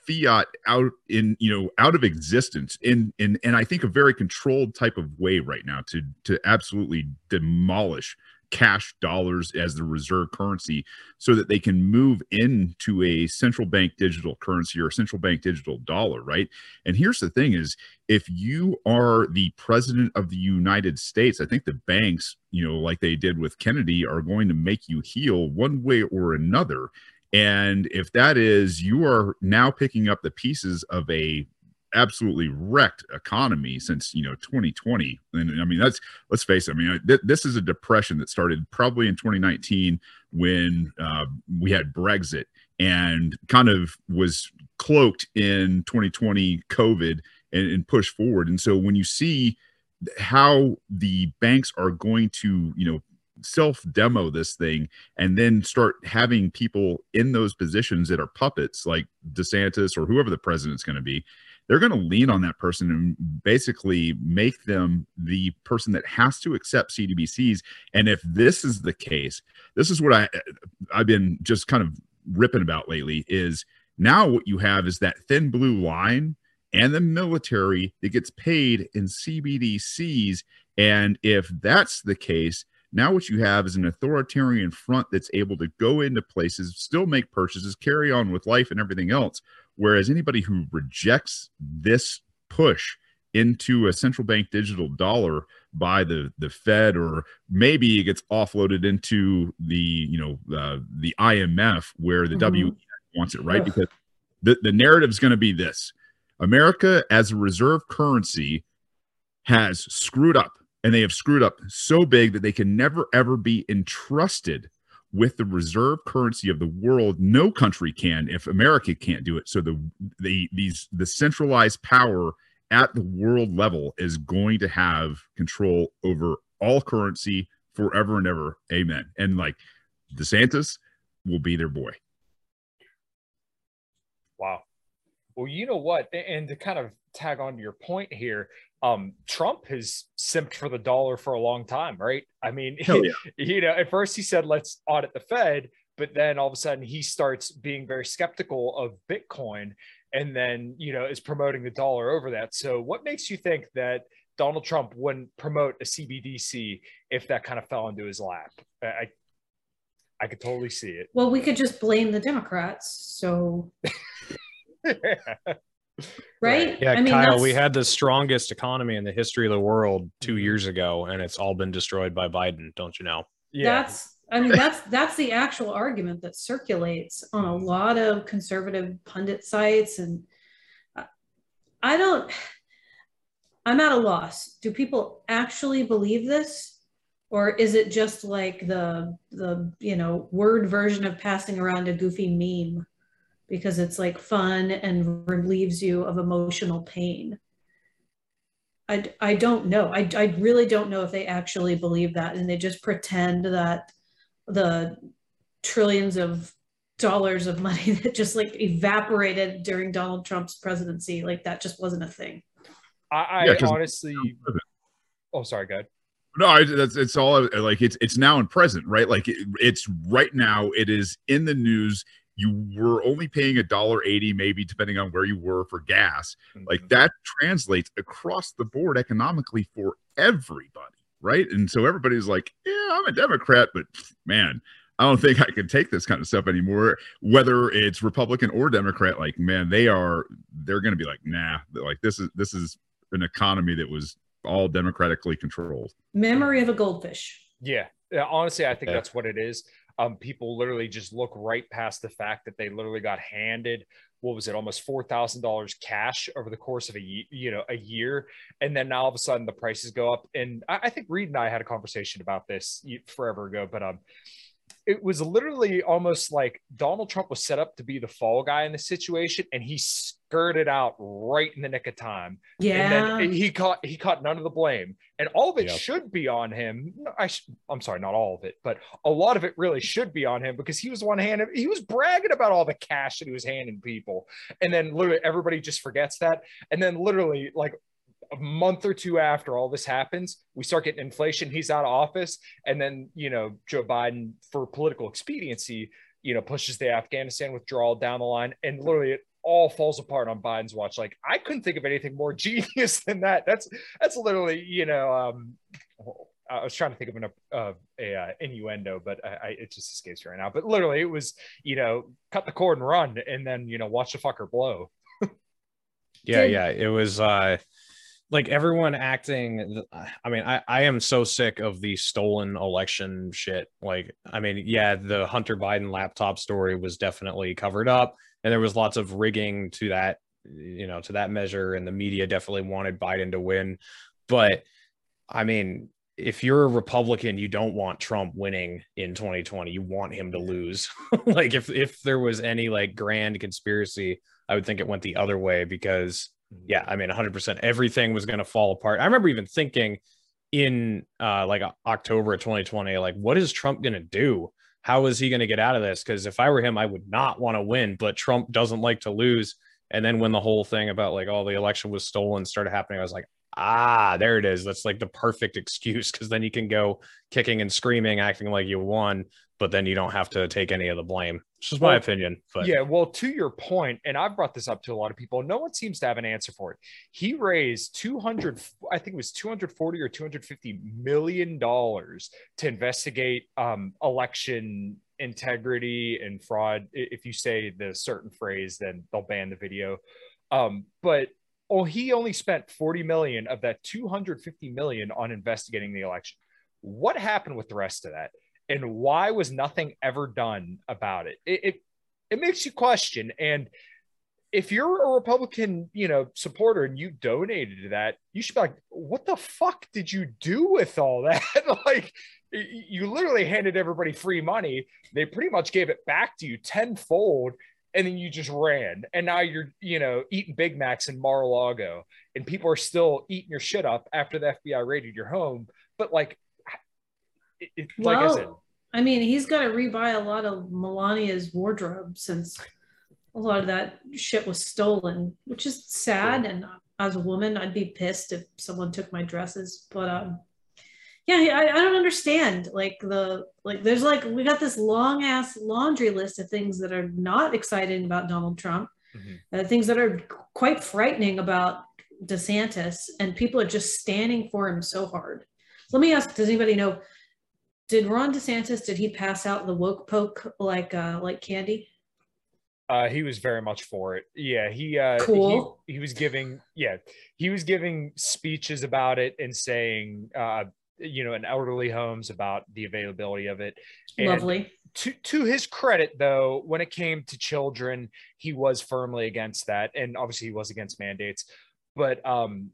fiat out in you know out of existence in in and i think a very controlled type of way right now to to absolutely demolish cash dollars as the reserve currency so that they can move into a central bank digital currency or central bank digital dollar right and here's the thing is if you are the president of the United States, I think the banks, you know, like they did with Kennedy, are going to make you heel one way or another. And if that is, you are now picking up the pieces of a absolutely wrecked economy since you know 2020 and i mean that's let's face it i mean th- this is a depression that started probably in 2019 when uh, we had brexit and kind of was cloaked in 2020 covid and, and push forward. And so when you see how the banks are going to, you know, self demo this thing and then start having people in those positions that are puppets like DeSantis or whoever the president's going to be, they're going to lean on that person and basically make them the person that has to accept CDBCs. And if this is the case, this is what I I've been just kind of ripping about lately is now what you have is that thin blue line and the military that gets paid in CBDCs. And if that's the case, now what you have is an authoritarian front that's able to go into places, still make purchases, carry on with life and everything else. Whereas anybody who rejects this push into a central bank digital dollar by the the Fed, or maybe it gets offloaded into the you know uh, the IMF where the Mhm. W wants it right Ugh. because the the narrative is going to be this: America as a reserve currency has screwed up, and they have screwed up so big that they can never ever be entrusted with the reserve currency of the world. No country can if America can't do it. So the the these the centralized power at the world level is going to have control over all currency forever and ever. Amen. And like DeSantis will be their boy. Wow. Well, you know what? And to kind of tag on to your point here, um, Trump has simped for the dollar for a long time, right? I mean, <laughs> yeah. you know, at first he said, let's audit the Fed, but then all of a sudden he starts being very skeptical of Bitcoin and then, you know, is promoting the dollar over that. So, what makes you think that Donald Trump wouldn't promote a CBDC if that kind of fell into his lap. I I, I could totally see it. Well, we could just blame the Democrats. So, <laughs> right? Yeah, I mean, Kyle, that's- we had the strongest economy in the history of the world two Mm-hmm. years ago, and it's all been destroyed by Biden. Don't you know? yeah. That's I mean that's that's the actual argument that circulates on a lot of conservative pundit sites and I- I don't I'm at a loss. Do people actually believe this or is it just like the the you know word version of passing around a goofy meme because it's like fun and relieves you of emotional pain? I, I don't know. I, I really don't know if they actually believe that and they just pretend that the trillions of dollars of money <laughs> that just like evaporated during Donald Trump's presidency, like that just wasn't a thing. I, I Yeah, 'cause- honestly. Oh, sorry, go ahead. No, I, that's it's all like it's it's now in present, right? Like it, it's right now. It is in the news. You were only paying a dollar eighty, maybe depending on where you were for gas. Like mm-hmm. that translates across the board economically for everybody, right? And so everybody's like, "Yeah, I'm a Democrat, but man, I don't think I can take this kind of stuff anymore." Whether it's Republican or Democrat, like man, they are they're going to be like, "Nah, like this is this is an economy that was all democratically controlled." Memory of a goldfish. Yeah. Yeah, honestly, I think Yeah. that's what it is. Um, people literally just look right past the fact that they literally got handed what was it, almost four thousand dollars cash over the course of a ye- you know a year, and then now all of a sudden the prices go up. And I, I think Reed and I had a conversation about this forever ago, but um, it was literally almost like Donald Trump was set up to be the fall guy in the situation, and he skirted out right in the nick of time. Yeah. And then he caught he caught none of the blame, and all of it Yep. should be on him. I sh- I'm sorry, not all of it, but a lot of it really should be on him because he was one hand he was bragging about all the cash that he was handing people, and then literally everybody just forgets that, and then literally like a month or two after all this happens, we start getting inflation. He's out of office, and then you know Joe Biden for political expediency, you know, pushes the Afghanistan withdrawal down the line, and literally it all falls apart on Biden's watch. Like I couldn't think of anything more <laughs> genius than that. That's that's literally you know. Um, I was trying to think of an uh, a uh, innuendo, but I, I, it just escapes me right now. But literally, it was you know cut the cord and run, and then you know watch the fucker blow. <laughs> Yeah, yeah. It was uh like everyone acting I mean, I, I am so sick of the stolen election shit. Like, I mean, yeah, the Hunter Biden laptop story was definitely covered up, and there was lots of rigging to that, you know, to that measure, and the media definitely wanted Biden to win. But I mean, if you're a Republican, you don't want Trump winning in 2020. You want him to lose. <laughs> like if if there was any like grand conspiracy, I would think it went the other way because yeah, I mean 100% everything was going to fall apart. I remember even thinking in uh like October of 2020 like what is Trump going to do? How is he going to get out of this? Cuz if I were him, I would not want to win, but Trump doesn't like to lose. And then when the whole thing about like all the election was stolen started happening, I was like, ah, there it is. That's like the perfect <laughs> excuse because then you can go kicking and screaming, acting like you won, but then you don't have to take any of the blame. It's just my Well, opinion. But yeah, well, to your point, and I've brought this up to a lot of people, no one seems to have an answer for it. He raised 200, I think it was 240 or 250 million dollars to investigate um, election integrity and fraud. If you say the certain phrase, then they'll ban the video. Um, but oh, he only spent 40 million of that 250 million on investigating the election. What happened with the rest of that? And why was nothing ever done about it? It, it it makes you question. And if you're a Republican, you know, supporter and you donated to that, you should be like, what the fuck did you do with all that? <laughs> like, you literally handed everybody free money. They pretty much gave it back to you tenfold. And then you just ran. And now you're, you know, eating Big Macs in Mar-a-Lago. And people are still eating your shit up after the FBI raided your home. But like, it, it, like I said, Well, I mean, he's got to rebuy a lot of Melania's wardrobe since a lot of that shit was stolen, which is sad. And as a woman, I'd be pissed if someone took my dresses. But um, yeah, I, I don't understand. Like the like, there's like we got this long ass laundry list of things that are not exciting about Donald Trump, Mhm. uh, things that are quite frightening about DeSantis, and people are just standing for him so hard. Let me ask: Does anybody know? Did Ron DeSantis did he pass out the woke poke like uh like candy? Uh, he was very much for it. Yeah, he uh, Cool. he, he was giving yeah he was giving speeches about it and saying uh, you know in elderly homes about the availability of it. And Lovely. To to his credit though, when it came to children, he was firmly against that, and obviously he was against mandates. But um,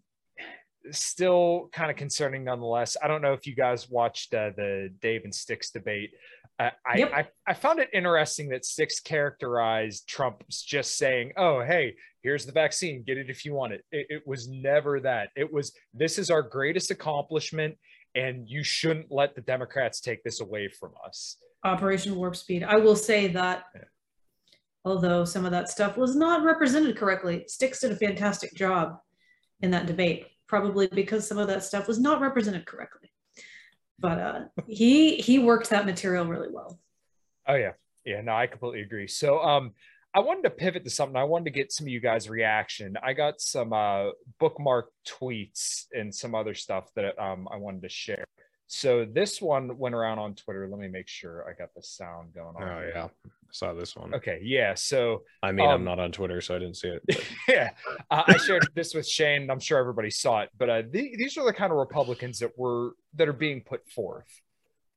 still kind of concerning nonetheless. I don't know if you guys watched uh, the Dave and Styx debate. Uh, I, Yep. I I found it interesting that Styx characterized Trump as just saying, "Oh, hey, here's the vaccine. Get it if you want it." It, it was never that. It was this is our greatest accomplishment, and you shouldn't let the Democrats take this away from us. Operation Warp Speed. I will say that although some of that stuff was not represented correctly, Styx did a fantastic job in that debate, probably because some of that stuff was not represented correctly. But uh, <laughs> he he worked that material really well. Oh yeah. Yeah, no, I completely agree. So um I wanted to pivot to something. I wanted to get some of you guys' reaction. I got some uh bookmark tweets and some other stuff that um I wanted to share. So this one went around on Twitter. Let me make sure I got the sound going on. Oh yeah, I saw this one. Okay, yeah. So I mean, I'm Um, not on Twitter, so I didn't see it. but- <laughs> yeah, uh, I shared this with Shane. and I'm sure everybody saw it, but uh, the, these are the kind of Republicans that were that are being put forth.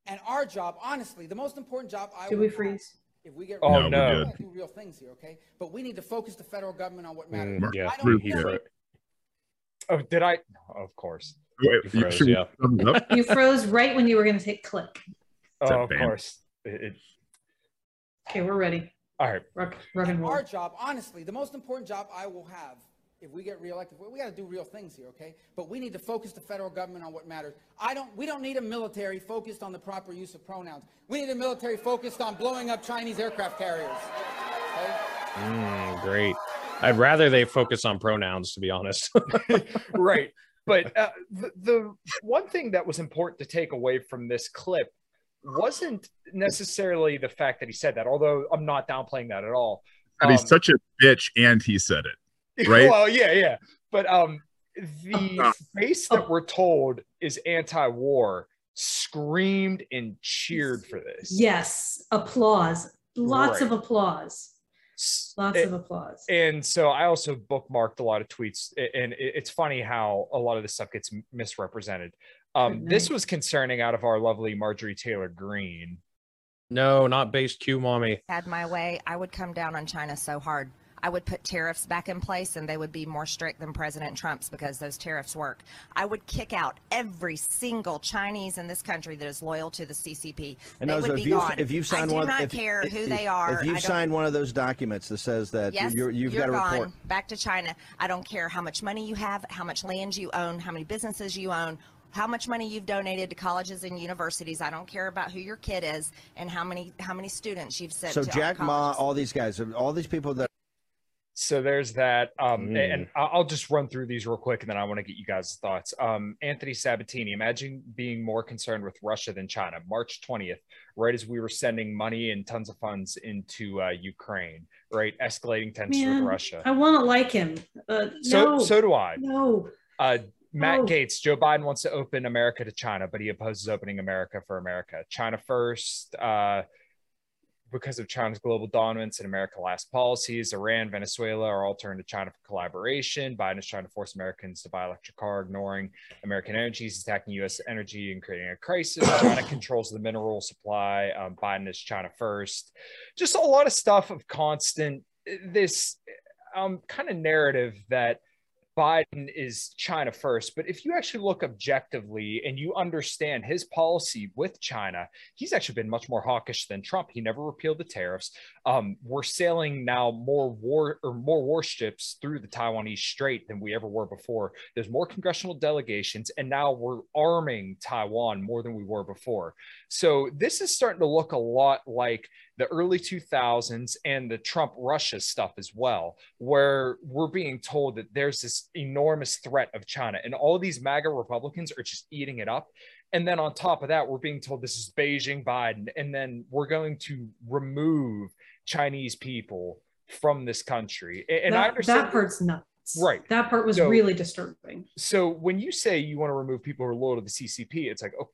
And our job, honestly, the most important job I Did we freeze? If we get Oh, rid of- no. we we do real things here, okay? But we need to focus the federal government on what matters. Mm, yeah, I don't he care. fro- Oh, did I? No, of course. Wait, you froze, should- yeah. <laughs> You froze right when you were going to take click. Oh, of ban. course. It- it- Okay, we're ready. all right. Rock, rock and And roll. our job, honestly, the most important job I will have if we get reelected, we, we got to do real things here, okay? But we need to focus the federal government on what matters. I don't. We don't need a military focused on the proper use of pronouns. We need a military focused on blowing up Chinese aircraft carriers. Okay? Mm, great. I'd rather they focus on pronouns, to be honest. <laughs> right but uh, the, the one thing that was important to take away from this clip wasn't necessarily the fact that he said that although i'm not downplaying that at all And he's Um, such a bitch, and he said it. <laughs> right? well yeah yeah but um the <laughs> Uh, face that we're told is anti-war screamed and cheered for this Yes, applause. Lots of applause. Lots it- of applause. and so I also bookmarked a lot of tweets, and it's funny how a lot of this stuff gets misrepresented. Um, Good this was concerning out of our lovely Marjorie Taylor Greene. no, not based Q, mommy. had my way, I would come down on China so hard. I would put tariffs back in place and they would be more strict than President Trump's because those tariffs work. I would kick out every single Chinese in this country that is loyal to the CCP. And they those, would if be you gone. if you I do one, not if, care if, who if- they are. If you sign one of those documents that says that Yes, you're, you've you're got to gone. report. back to China. I don't care how much money you have, how much land you own, how many businesses you own, how much money you've donated to colleges and universities. I don't care about who your kid is and how many how many students you've sent. So to Jack Ma, all these guys, all these people that So there's that. Um, Mm. And I- I'll just run through these real quick, and then I want to get you guys' thoughts. Um, Anthony Sabatini, imagine being more concerned with Russia than China. March 20th, right as we were sending money and tons of funds into uh, Ukraine, right, escalating tensions Man, with Russia. I want to like him. Uh, So no, so do I. no. Uh, Matt Oh. Gaetz, Joe Biden wants to open America to China, but he opposes opening America for America. China first, uh, because of China's global dominance and America last policies. Iran, Venezuela are all turned to China for collaboration. Biden is trying to force Americans to buy electric car, ignoring American energies, attacking U.S. energy and creating a crisis. China <coughs> controls the mineral supply. Um, Biden is China first. Just a lot of stuff of constant this um, kind of narrative that Biden is China first. But if you actually look objectively and you understand his policy with China, he's actually been much more hawkish than Trump. He never repealed the tariffs. Um, we're sailing now more war or more warships through the Taiwanese Strait than we ever were before. There's more congressional delegations, and now we're arming Taiwan more than we were before. So this is starting to look a lot like the early 2000s and the Trump Russia stuff as well, where we're being told that there's this enormous threat of China, and all these MAGA Republicans are just eating it up. And then on top of that, we're being told this is Beijing Biden, and then we're going to remove Chinese people from this country. A- And I that, understand that part's not. months. Right. That part was So- really disturbing. So when you say you want to remove people who are loyal to the CCP, it's like, oh,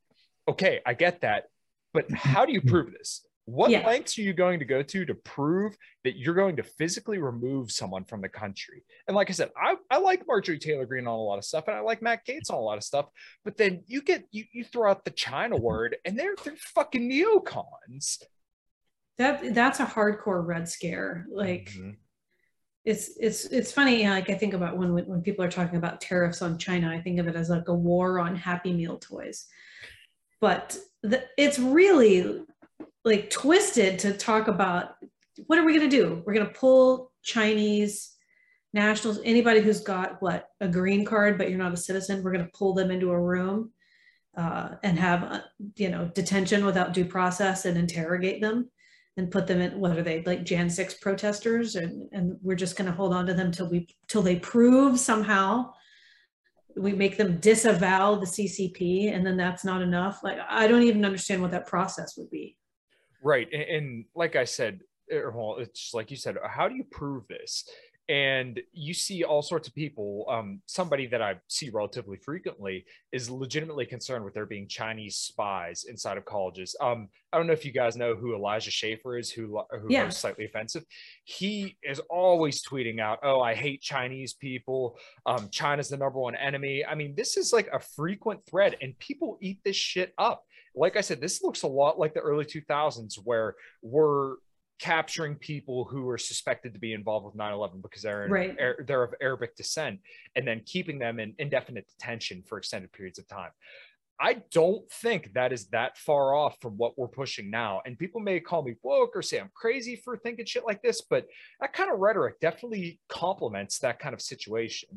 okay, I get that, but <laughs> how do you prove this? What Yeah. lengths are you going to go to to prove that you're going to physically remove someone from the country? And like I said, I, I like Marjorie Taylor Greene on a lot of stuff, and I like Matt Gaetz on a lot of stuff. But then you get you you throw out the China word, and they're they're fucking neocons. That that's a hardcore red scare. Like Mhm. it's it's it's funny. Like I think about when when people are talking about tariffs on China, I think of it as like a war on Happy Meal toys. But the, it's really like twisted to talk about what are we going to do? We're going to pull Chinese nationals, anybody who's got what a green card, but you're not a citizen. We're going to pull them into a room uh, and have uh, you know detention without due process and interrogate them and put them in what are they like Jan 6 protesters and and we're just going to hold on to them till we till they prove somehow we make them disavow the CCP and then that's not enough like I don't even understand what that process would be Right. And, and like I said, er, well, it's like you said, how do you prove this? And you see all sorts of people. Um, somebody that I see relatively frequently is legitimately concerned with there being Chinese spies inside of colleges. Um, I don't know if you guys know who Elijah Schaffer is, who lo- who Yeah. slightly offensive. He is always tweeting out, "Oh, I hate Chinese people. Um, China's the number one enemy." I mean, this is like a frequent thread, and people eat this shit up like I said, this looks a lot like the early 2000s where we're capturing people who are suspected to be involved with 9-11 because they're in, Right. Ar- they're of Arabic descent and then keeping them in indefinite detention for extended periods of time. I don't think that is that far off from what we're pushing now. And people may call me woke or say I'm crazy for thinking shit like this, but that kind of rhetoric definitely complements that kind of situation.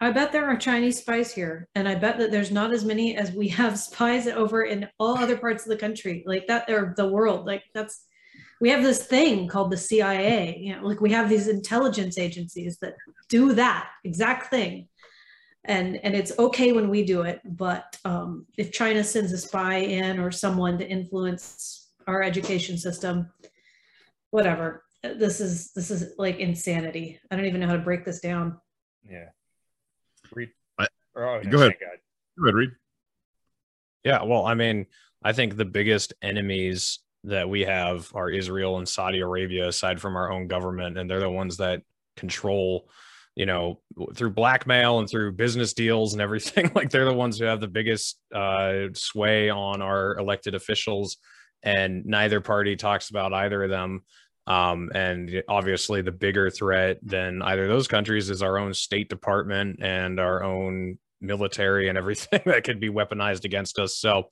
I bet there are Chinese spies here, and I bet that there's not as many as we have <laughs> spies over in all other parts of the country, like that, or the world. Like that's, we have this thing called the CIA. You know, like we have these intelligence agencies that do that exact thing, and and it's okay when we do it. But um, if China sends a spy in or someone to influence our education system, whatever. This is this is like insanity. I don't even know how to break this down. Yeah. Reed. I- or, oh, no, go ahead. Shane, go ahead. Go ahead, Reed. Yeah, well, I mean, I think the biggest enemies that we have are Israel and Saudi Arabia, aside from our own government, and they're the ones that control, you know, through blackmail and through business deals and everything. <laughs> like they're the ones who have the biggest uh, sway on our elected officials, and neither party talks about either of them. Um, and obviously, the bigger threat than either those countries is our own State Department and our own military and everything <laughs> that could be weaponized against us. So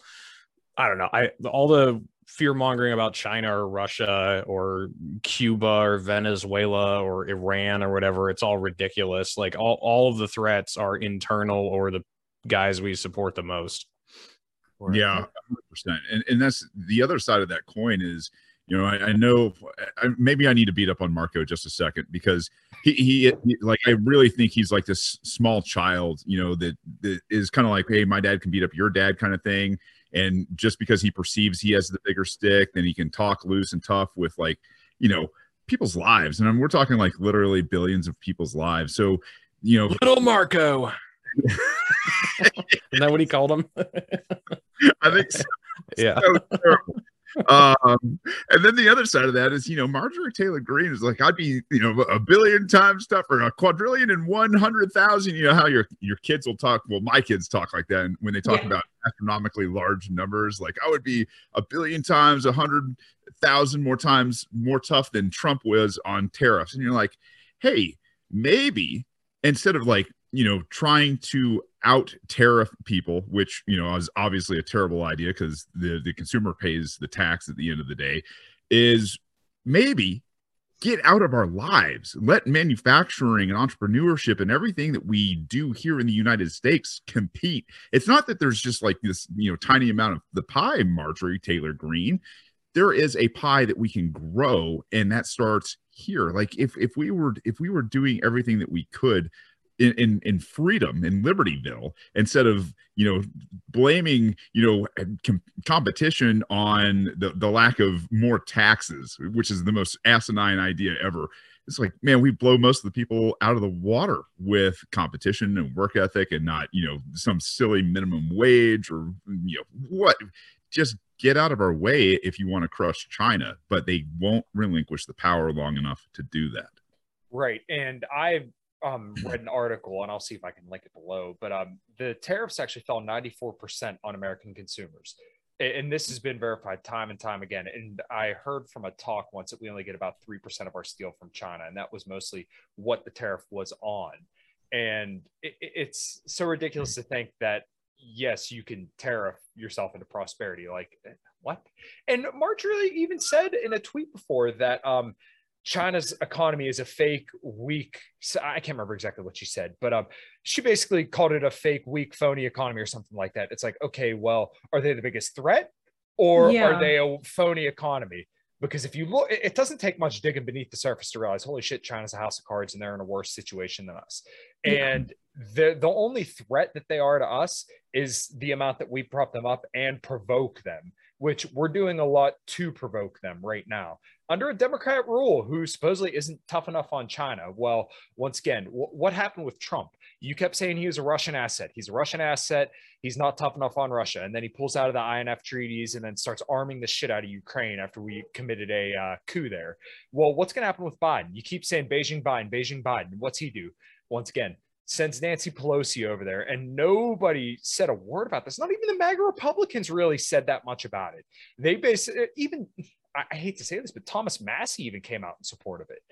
I don't know. I all the fear mongering about China or Russia or Cuba or Venezuela or Iran or whatever, it's all ridiculous. Like all, all of the threats are internal or the guys we support the most. Yeah, 100%. And, and that's the other side of that coin is, you know, I, I know I, maybe I need to beat up on Marco just a second because he, he, he- like, I really think he's like this small child, you know, that, that is kind of like, hey, my dad can beat up your dad kind of thing. And just because he perceives he has the bigger stick, then he can talk loose and tough with like, you know, people's lives. And I mean, we're talking like literally billions of people's lives. So, you know, Little Marco. <laughs> Isn't that what he called him? <laughs> I think so. yeah. so terrible. Um, and then the other side of that is, you know, Marjorie Taylor Greene is like, I'd be, you know, a billion times tougher, a quadrillion and one hundred thousand. You know how your your kids will talk. Well, my kids talk like that, and when they talk Yeah. about astronomically large numbers, like I would be a billion times, a hundred thousand more times more tough than Trump was on tariffs. And you're like, hey, maybe instead of like you know trying to out tariff people which you know is obviously a terrible idea because the the consumer pays the tax at the end of the day is maybe get out of our lives. Let manufacturing and entrepreneurship and everything that we do here in the united states compete. It's not that there's just like this you know tiny amount of the pie marjorie taylor greene there is a pie that we can grow and that starts here. Like if if we were if we were doing everything that we could in, in in freedom in libertyville instead of you know blaming you know com- competition on the, the lack of more taxes which is the most asinine idea ever it's like man we blow most of the people out of the water with competition and work ethic and not you know some silly minimum wage or you know what just get out of our way if you want to crush china but they won't relinquish the power long enough to do that Right. And I um, read an article, and I'll see if I can link it below. But um, the tariffs actually fell 94% on American consumers. And this has been verified time and time again. And I heard from a talk once that we only get about 3% of our steel from China. And that was mostly what the tariff was on. And it, it- it's so ridiculous to think that, yes, you can tariff yourself into prosperity. Like, eh, what? And Marjorie even said in a tweet before that um, China's economy is a fake, weak. I can't remember exactly what she said, but um, she basically called it a fake, weak, phony economy or something like that. It's like, okay, well, are they the biggest threat, or Yeah. are they a phony economy? Because if you look, it it doesn't take much digging beneath the surface to realize, holy shit, China's a house of cards and they're in a worse situation than us. Yeah. And the the only threat that they are to us is the amount that we prop them up and provoke them, which we're doing a lot to provoke them right now under a Democrat rule who supposedly isn't tough enough on China. Well, once again, wh- what happened with Trump? You kept saying he was a Russian asset. He's a Russian asset. He's not tough enough on Russia. And then he pulls out of the INF treaties and then starts arming the shit out of Ukraine after we committed a uh, coup there. Well, what's going to happen with Biden? You keep saying Beijing Biden, Beijing Biden. What's he do? Once again, sends Nancy Pelosi over there, and nobody said a word about this. Not even the MAGA Republicans really said that much about it. They basically, even, I, hate to say this, but Thomas Massie even came out in support of it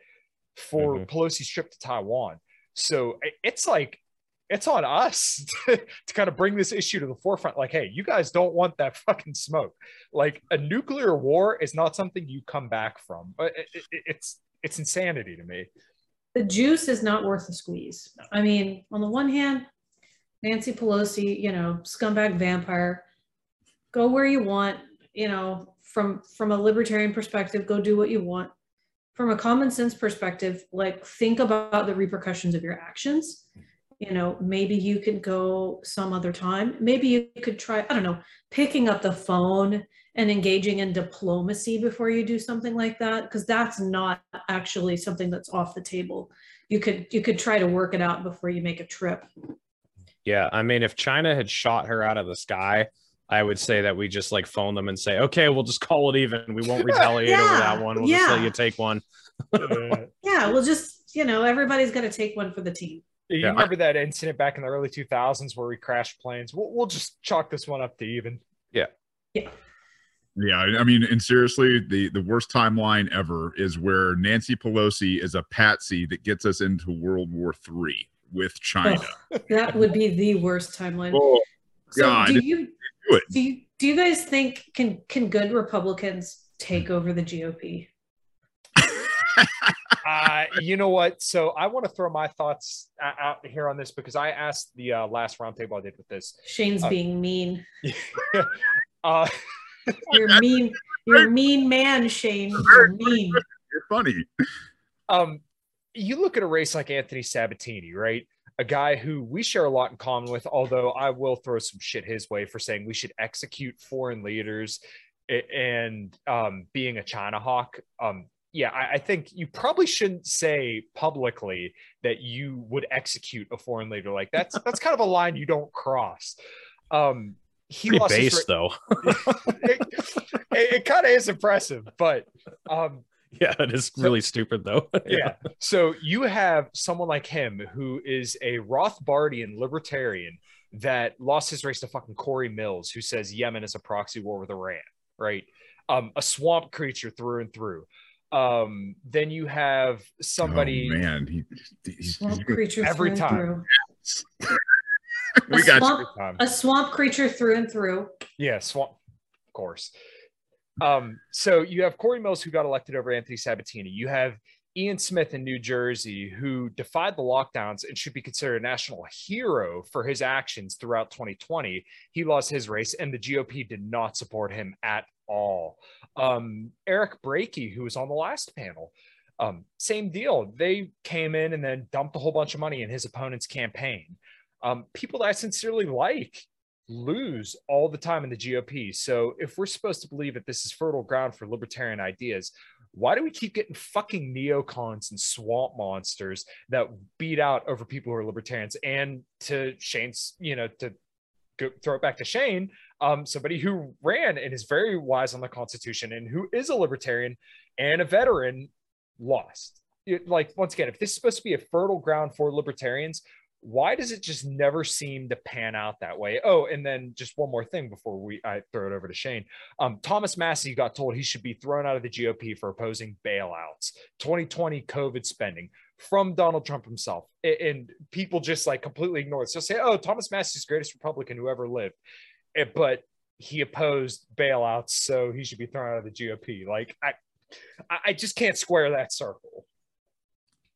for Mhm. Pelosi's trip to Taiwan. So it's like, it's on us <laughs> to, to kind of bring this issue to the forefront. Like, hey, you guys don't want that <laughs> fucking smoke. Like, a nuclear war is not something you come back from. Uh, it- it- it's it's insanity to me. The juice is not worth the squeeze. I mean, on the one hand, Nancy Pelosi, you know, scumbag vampire, go where you want, you know, from from a libertarian perspective, go do what you want. From a common sense perspective, like think about the repercussions of your actions. You know, maybe you could go some other time. Maybe you could try, I don't know, picking up the phone and engaging in diplomacy before you do something like that because that's not actually something that's off the table you could you could try to work it out before you make a trip Yeah, I mean, if China had shot her out of the sky, I would say that we just like phone them and say, "Okay, we'll just call it even. We won't <laughs> retaliate over that one. We'll just let yeah. you take one." <laughs> yeah we'll just you know everybody's got to take one for the team You Yeah, remember that incident back in the early 2000s where we crashed planes? We'll, we'll just chalk this one up to even. Yeah. Yeah, I I mean, and seriously, the the worst timeline ever is where Nancy Pelosi is a patsy that gets us into World War Three with China. Ugh, that would be the worst timeline Oh so God, do you do it. do you do you guys think can can good republicans take over the gop <laughs> Uh, you know what? So I want to throw my thoughts out here on this because I asked the uh, last roundtable I did with this. shane's Uh, being mean <laughs> Uh, you're <laughs> mean you're a mean man shane you're mean You're funny. um, you look at a race like Anthony Sabatini, right? A guy who we share a lot in common with, although I will throw some shit his way for saying we should execute foreign leaders and um, being a China hawk. Um, yeah, I, I think you probably shouldn't say publicly that you would execute a foreign leader like that's that's kind of a line you don't cross. Um, he Pretty lost base, ra- though. <laughs> it, it, kind of is impressive, but um, <laughs> yeah, it is really stupid, though. <laughs> yeah. So you have someone like him who is a Rothbardian libertarian that lost his race to fucking Corey Mills, who says Yemen is a proxy war with Iran, right? Um, a swamp creature through and through. Um, then you have somebody. Oh, man, he, he's, swamp creature every time. We got swamp, a swamp creature through and through Yeah, swamp, of course. Um, so you have Corey Mills who got elected over Anthony Sabatini. You have Ian Smith in New Jersey who defied the lockdowns and should be considered a national hero for his actions throughout 2020. He lost his race, and the GOP did not support him at all. Um, Eric Brakey, who was on the last panel, Um, same deal. They came in and then dumped a whole bunch of money in his opponent's campaign. Um, people that I sincerely like lose all the time in the GOP. So if we're supposed to believe that this is fertile ground for libertarian ideas, why do we keep getting fucking neocons and swamp monsters that beat out over people who are libertarians? And to Shane's, you know, to go, throw it back to Shane, um, somebody who ran and is very wise on the Constitution and who is a libertarian and a veteran lost. It- like once again, if this is supposed to be a fertile ground for libertarians, why does it just never seem to pan out that way? Oh, and then just one more thing before we I throw it over to Shane. Um, Thomas Massie got told he should be thrown out of the GOP for opposing bailouts, 2020 COVID spending from Donald Trump himself, and people just like completely ignore it. So say, oh, Thomas Massie's greatest Republican who ever lived, Eh, but he opposed bailouts, so he should be thrown out of the GOP. Like I I just can't square that circle.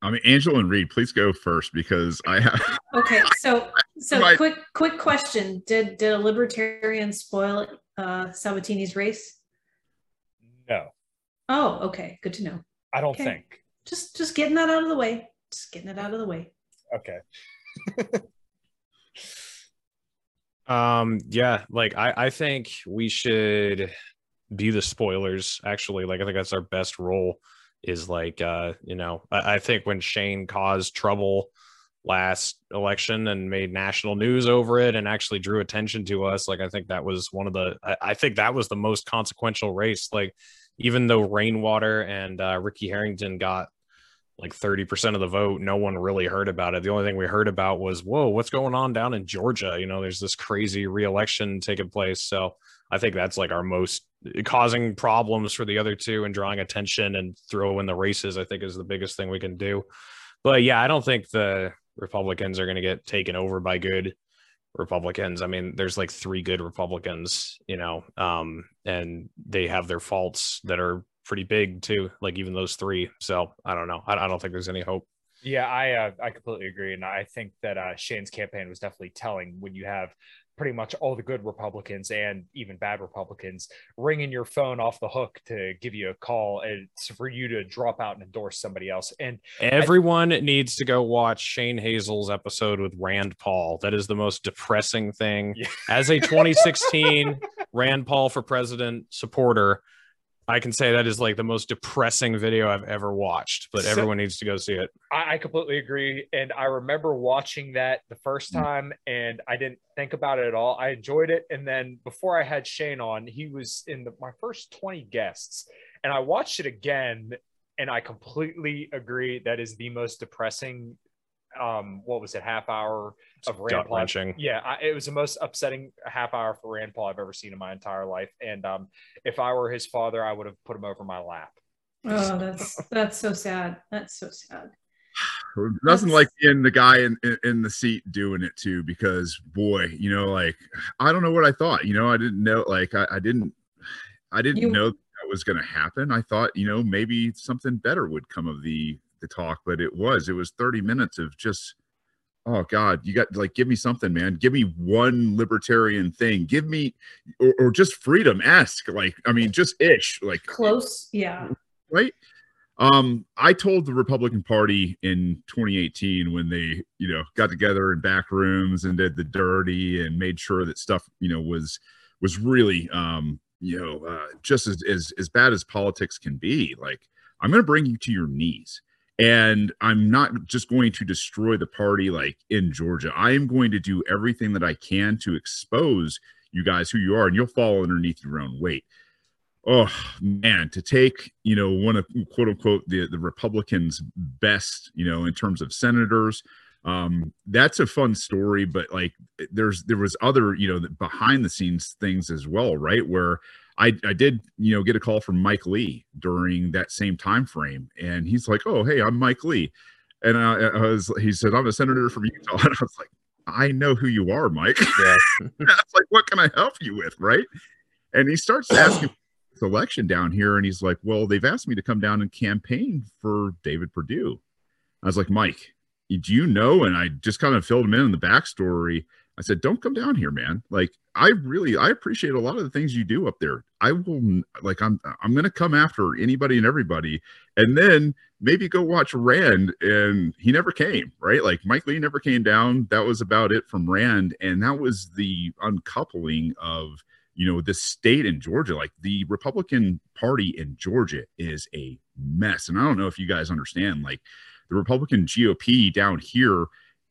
I mean, Angela and Reed, please go first because I have. Okay, <laughs> so so Right. quick quick question: Did did a libertarian spoil uh, Sabatini's race? No, Oh, okay, good to know. I don't Okay. think. Just just getting that out of the way. Just getting it out of the way. Okay. <laughs> Um, yeah, like I, I think we should be the spoilers, actually. Like I think that's our best role is like uh, you know, I, I think when Shane caused trouble last election and made national news over it and actually drew attention to us, like I think that was one of the I, I think that was the most consequential race. Like even though Rainwater and uh, Ricky Harrington got like 30% of the vote no one really heard about it. The only thing we heard about was whoa what's going on down in georgia? You know there's this crazy re-election taking place. So i think that's like our most causing problems for the other two and drawing attention and throw in the races i think is the biggest thing we can do. But yeah i don't think the republicans are going to get taken over by good republicans. I mean there's like three good republicans you know um and they have their faults that are pretty big too like even those three. So i don't know. I, I don't think there's any hope. Yeah, I uh, I completely agree, and I think that uh, Shane's campaign was definitely telling when you have pretty much all the good Republicans and even bad Republicans ringing your phone off the hook to give you a call and it's for you to drop out and endorse somebody else. And Everyone needs to go watch Shane Hazel's episode with Rand Paul. That is the most depressing thing. As a 2016 Rand Paul for president supporter, I can say that is like the most depressing video I've ever watched, but So- everyone needs to go see it. I, I completely agree. And I remember watching that the first Mm. time and I didn't think about it at all. I enjoyed it. And then before I had Shane on, he was in the, my first 20 guests. And I watched it again and I completely agree. That is the most depressing. Um, what was it? Half hour of Rand Paul. Yeah, I, it was the most upsetting half hour for Rand Paul I've ever seen in my entire life. And um, if I were his father, I would have put him over my lap. Oh, that's that's so sad. That's so sad. Nothing like being the guy in, in, in the seat doing it too, because boy, you know, like I don't know what I thought. You know, I didn't know, like I, I didn't, I didn't You- know that was going to happen. I thought, you know, maybe something better would come of the the talk, but it was. It was thirty minutes of just, oh God, you got like give me something, man. Give me one libertarian thing. Give me, or, or just freedom. Ask, like, I mean, just ish, like Close, yeah. right? Um, I told the Republican Party in 2018 when they, you know, got together in back rooms and did the dirty and made sure that stuff, you know, was was really, um, you know, uh, just as as as bad as politics can be. Like, I'm going to bring you to your knees, and I'm not just going to destroy the party like in Georgia. I am going to do everything that I can to expose you guys who you are, and you'll fall underneath your own weight oh man to take you know one of quote unquote the the republicans best you know in terms of senators um that's a fun story but like there's there was other you know behind the scenes things as well right where i i did you know get a call from mike lee during that same time frame and he's like oh hey i'm mike lee. And I, I was he said i'm a senator from utah. <laughs> And i was like i know who you are mike. <laughs> Yeah. <laughs> like what can i help you with? Right? And he starts asking election down here and he's like well they've asked me to come down and campaign for david perdue. I was like mike do you know? And i just kind of filled him in on the backstory I said, don't come down here, man. Like, I really, I appreciate a lot of the things you do up there. I will, like, I'm, I'm going to come after anybody and everybody. And then maybe go watch Rand. And he never came, right? Like, Mike Lee never came down. That was about it from Rand. And that was the uncoupling of, you know, the state in Georgia. Like, the Republican Party in Georgia is a mess. And I don't know if you guys understand, like, the Republican GOP down here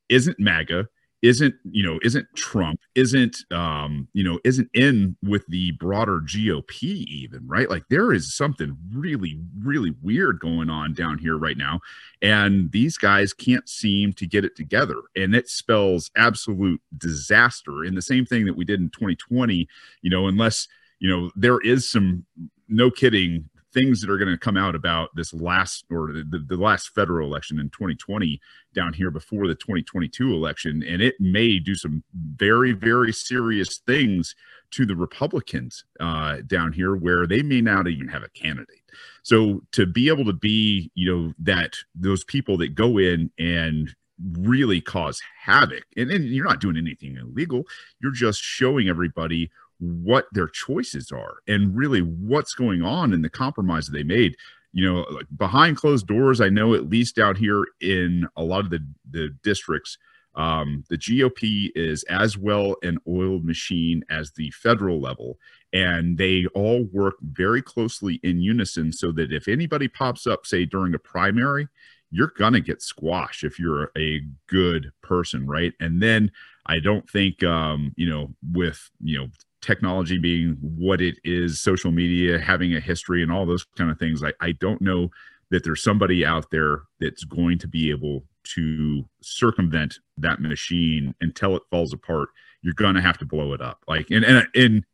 isn't MAGA isn't you know isn't trump isn't um you know isn't in with the broader gop even right? Like there is something really really weird going on down here right now and these guys can't seem to get it together and it spells absolute disaster. In the same thing that we did in 2020 you know unless you know there is some no kidding things that are going to come out about this last or the, the last federal election in 2020 down here before the 2022 election and it may do some very very serious things to the republicans uh, down here where they may not even have a candidate. So to be able to be you know that those people that go in and really cause havoc and, and you're not doing anything illegal you're just showing everybody what their choices are and really what's going on in the compromise they made. You know like behind closed doors i know at least out here in a lot of the the districts um, the gop is as well an oil machine as the federal level and they all work very closely in unison so that if anybody pops up say during a primary you're gonna get squashed if you're a good person right? And then i don't think um, you know with you know technology being what it is, social media having a history and all those kind of things, I, I don't know that there's somebody out there that's going to be able to circumvent that machine until it falls apart. You're gonna have to blow it up. Like in in in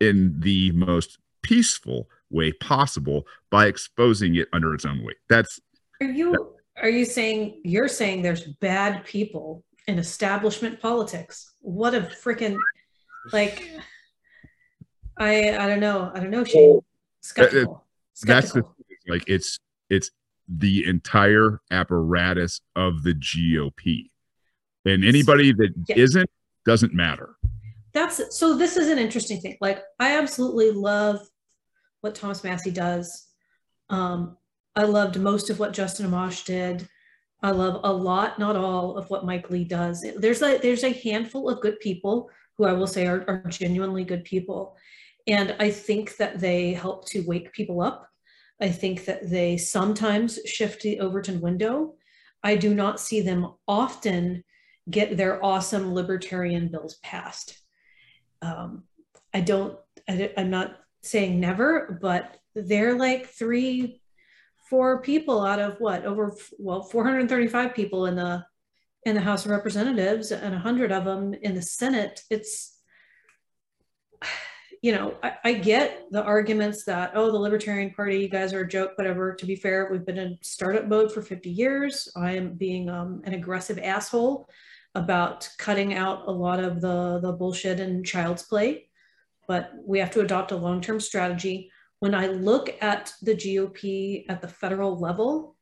in the most peaceful way possible by exposing it under its own weight. That's Are you are you saying you're saying there's bad people in establishment politics? What a freaking like I I don't know. I don't know, Shane. Skeptical. that's the like it's it's the entire apparatus of the GOP. And anybody that Yeah. not doesn't matter. That's so this is an interesting thing. Like I absolutely love what Thomas Massie does. Um, I loved most of what Justin Amash did. I love a lot, not all, of what Mike Lee does. There's a there's a handful of good people who I will say are, are genuinely good people. And I think that they help to wake people up. I think that they sometimes shift the Overton window. I do not see them often get their awesome libertarian bills passed. Um, I don't, I, am not saying never, but they're like three, four people out of what over, well, 435 people in the, in the House of Representatives and a hundred of them in the Senate. It's, you know, I, I get the arguments that, oh, the Libertarian Party, you guys are a joke, whatever. To be fair, we've been in startup mode for 50 years. I am being um, an aggressive asshole about cutting out a lot of the, the bullshit and child's play, but we have to adopt a long-term strategy. When I look at the GOP at the federal level,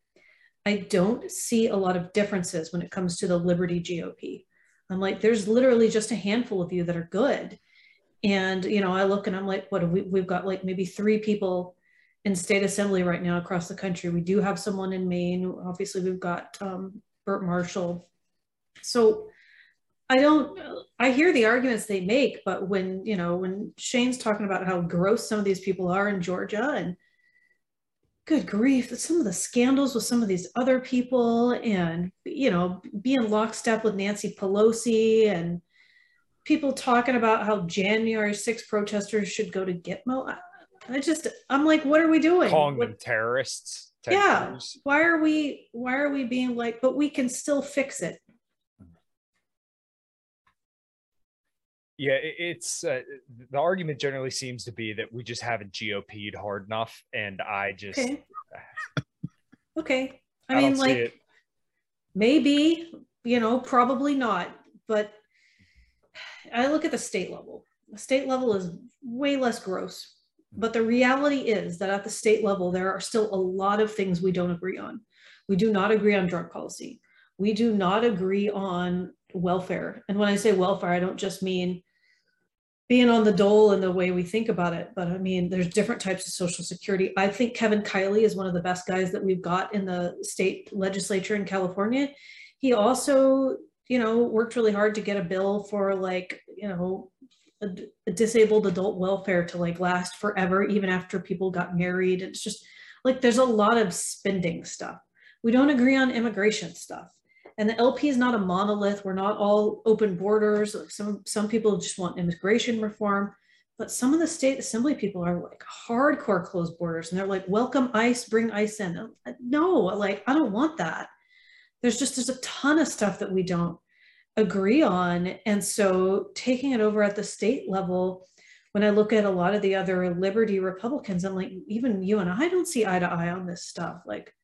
I don't see a lot of differences when it comes to the Liberty GOP. I'm like, there's literally just a handful of you that are good. And, you know, I look and I'm like, what, we, we've got like maybe three people in state assembly right now across the country. We do have someone in Maine. Obviously, we've got um, Burt Marshall. So I don't, I hear the arguments they make, but when, you know, when Shane's talking about how gross some of these people are in Georgia and good grief, some of the scandals with some of these other people and, you know, being lockstep with Nancy Pelosi and people talking about how January 6 protesters should go to Gitmo. I, I just, I'm like, what are we doing? calling What- them terrorists. Yeah why are we why are we being like but we can still fix it Yeah, it's uh, the argument generally seems to be that we just haven't GOP'd hard enough, and I just okay <sighs> okay i, I mean like maybe you know probably not but i look at the state level the state level is way less gross but the reality is that at the state level there are still a lot of things we don't agree on we do not agree on drug policy we do not agree on welfare. And when I say welfare, I don't just mean being on the dole and the way we think about it, but I mean, there's different types of social security. I think Kevin Kiley is one of the best guys that we've got in the state legislature in California. He also, you know, worked really hard to get a bill for like, you know, a, a disabled adult welfare to like last forever, even after people got married. It's just like there's a lot of spending stuff. We don't agree on immigration stuff. And the LP is not a monolith. We're not all open borders. Some some people just want immigration reform, but some of the state assembly people are like hardcore closed borders, and they're like, "Welcome ICE, bring ICE in." No, like I don't want that. There's just there's a ton of stuff that we don't agree on, and so taking it over at the state level. When I look at a lot of the other liberty Republicans, I'm like, even you and I don't see eye to eye on this stuff. Like,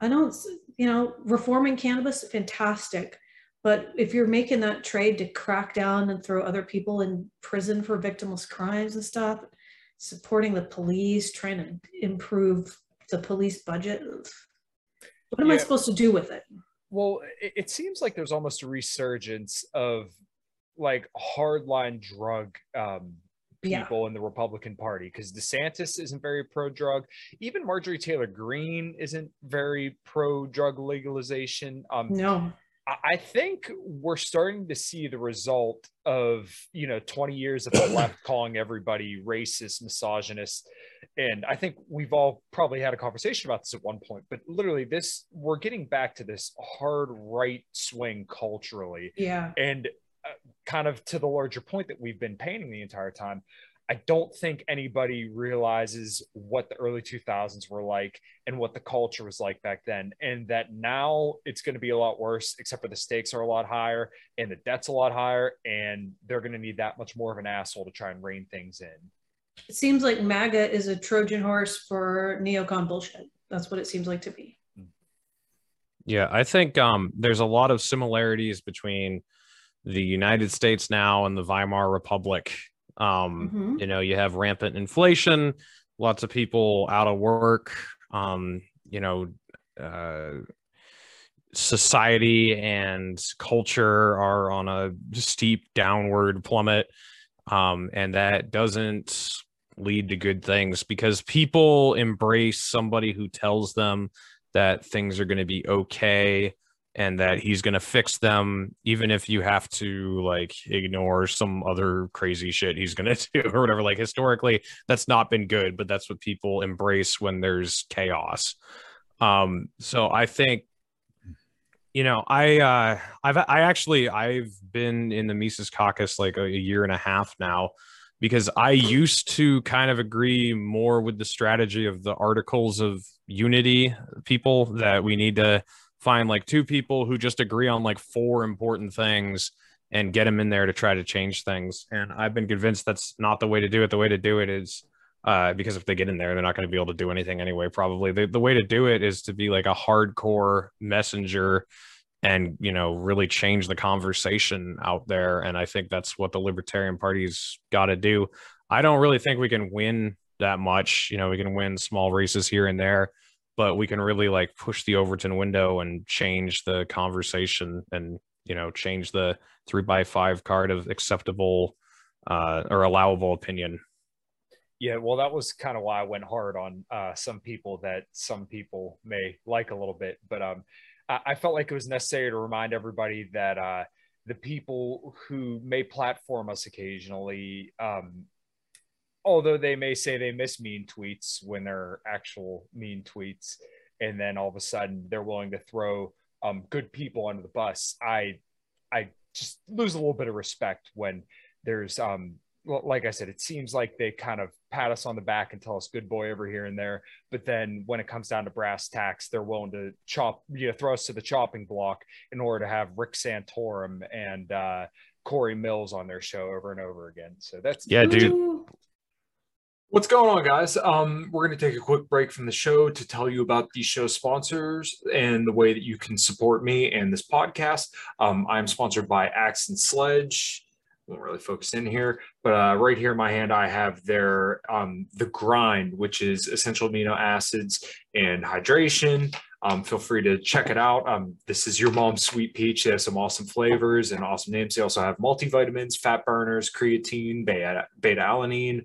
I don't, you know, reforming cannabis, fantastic. But if you're making that trade to crack down and throw other people in prison for victimless crimes and stuff, supporting the police, trying to improve the police budget, what am I supposed to do with it? Well, it, it seems like there's almost a resurgence of like hardline drug um, Yeah. people in the Republican Party because DeSantis isn't very pro drug. Even Marjorie Taylor Greene isn't very pro drug legalization. Um, No. I I think we're starting to see the result of you know 20 years of the <clears throat> left calling everybody racist, misogynist, and I think we've all probably had a conversation about this at one point. But literally, this we're getting back to this hard right swing culturally, Yeah. and uh, kind of to the larger point that we've been painting the entire time. I don't think anybody realizes what the early 2000s were like and what the culture was like back then. And that now it's going to be a lot worse, except for the stakes are a lot higher and the debt's a lot higher. And they're going to need that much more of an asshole to try and rein things in. It seems like MAGA is a Trojan horse for neocon bullshit. That's what it seems like to be. Yeah, I think um, there's a lot of similarities between the United States now and the Weimar Republic. Um, Mhm. You know, you have rampant inflation, lots of people out of work. Um, you know, uh, society and culture are on a steep downward plummet, um, and that doesn't lead to good things because people embrace somebody who tells them that things are going to be okay and that he's going to fix them even if you have to like ignore some other crazy shit he's going <laughs> to do or whatever. Like historically that's not been good but that's what people embrace when there's chaos. Um so i think you know i uh i've i actually i've been in the mises caucus like a, a year and a half now because i used to kind of agree more with the strategy of the articles of unity people that we need to find like two people who just agree on like four important things and get them in there to try to change things and i've been convinced that's not the way to do it the way to do it is uh, because if they get in there, they're not going to be able to do anything anyway. Probably the, the way to do it is to be like a hardcore messenger and you know really change the conversation out there. And I think that's what the Libertarian Party's got to do. I don't really think we can win that much. You know, we can win small races here and there, but we can really like push the Overton window and change the conversation and you know change the three by five card of acceptable uh, or allowable opinion. Yeah, well, that was kind of why I went hard on uh, some people that some people may like a little bit, but um, I, felt like it was necessary to remind everybody that uh, the people who may platform us occasionally, um, although they may say they miss mean tweets when they're actual mean tweets, and then all of a sudden they're willing to throw um, good people under the bus, I I just lose a little bit of respect when there's um like I said, it seems like they kind of pat us on the back and tell us good boy over here and there. But then when it comes down to brass tacks, they're willing to chop, you know, throw us to the chopping block in order to have Rick Santorum and uh, Corey Mills on their show over and over again. So that's Yeah, dude. What's going on, guys? Um, we're going to take a quick break from the show to tell you about these show sponsors and the way that you can support me and this podcast. Um, I'm sponsored by Axe and Sledge. Won't really focus in here, but uh, right here in my hand, I have their um, the grind, which is essential amino acids and hydration. um, feel free to check it out. Um, this is your mom's sweet peach. They have some awesome flavors and awesome names. They also have multivitamins, fat burners, creatine, beta, beta alanine,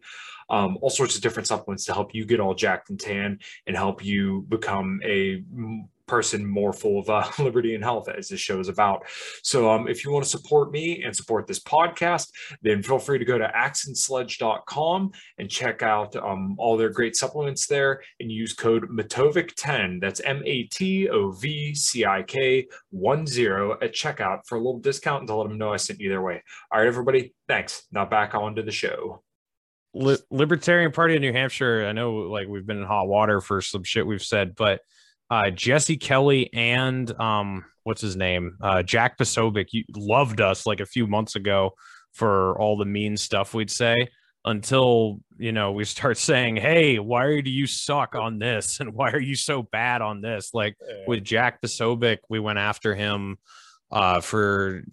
um, all sorts of different supplements to help you get all jacked and tan and help you become a person more full of uh, <laughs> liberty and health as this show is about. So um, if you want to support me and support this podcast, then feel free to go to axeandsledge.com and check out um, all their great supplements there and use code MATOVCIK10. That's M-A-T-O-V-C-I-K 10 at checkout for a little discount and to let them know I sent you their way. All right, everybody. Thanks. Now back on to the show. Li- Libertarian Party of New Hampshire. I know like we've been in hot water for some shit we've said, but uh, Jesse Kelly and um, what's his name? Uh, Jack Posobiec loved us like a few months ago for all the mean stuff we'd say until you know we <laughs> start saying, "Hey, why do you suck on this?" and "Why are you so bad on this?" Like with Jack Posobiec, we went after him uh for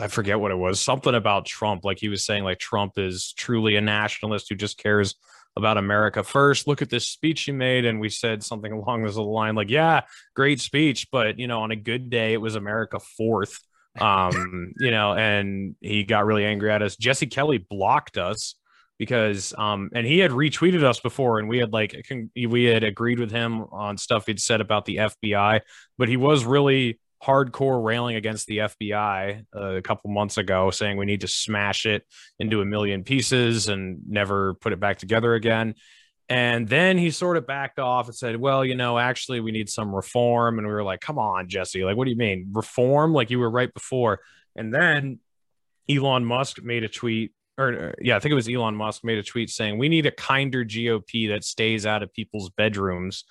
i forget what it was something about trump like he was saying like trump is truly a nationalist who just cares about america first. Look at this speech he made and we said something <laughs> along this line like yeah great speech but you know on a good day it was america fourth. Um <laughs> you know and he got really angry at us. Jesse kelly blocked us because um and he had retweeted us before and we had like we had agreed with him on stuff he'd said about the fbi but he was really hardcore railing against the FBI uh, a couple months ago, saying we need to smash it into a million pieces and never put it back together again. And then he sort of backed off and said, well, you know, actually, we need some reform. And we were like, come on, Jesse. Like, what do you mean? Reform? Like you were right before. And then Elon Musk made a tweet, or yeah, I think it was Elon Musk made a tweet saying, we need a kinder GOP that stays out of people's bedrooms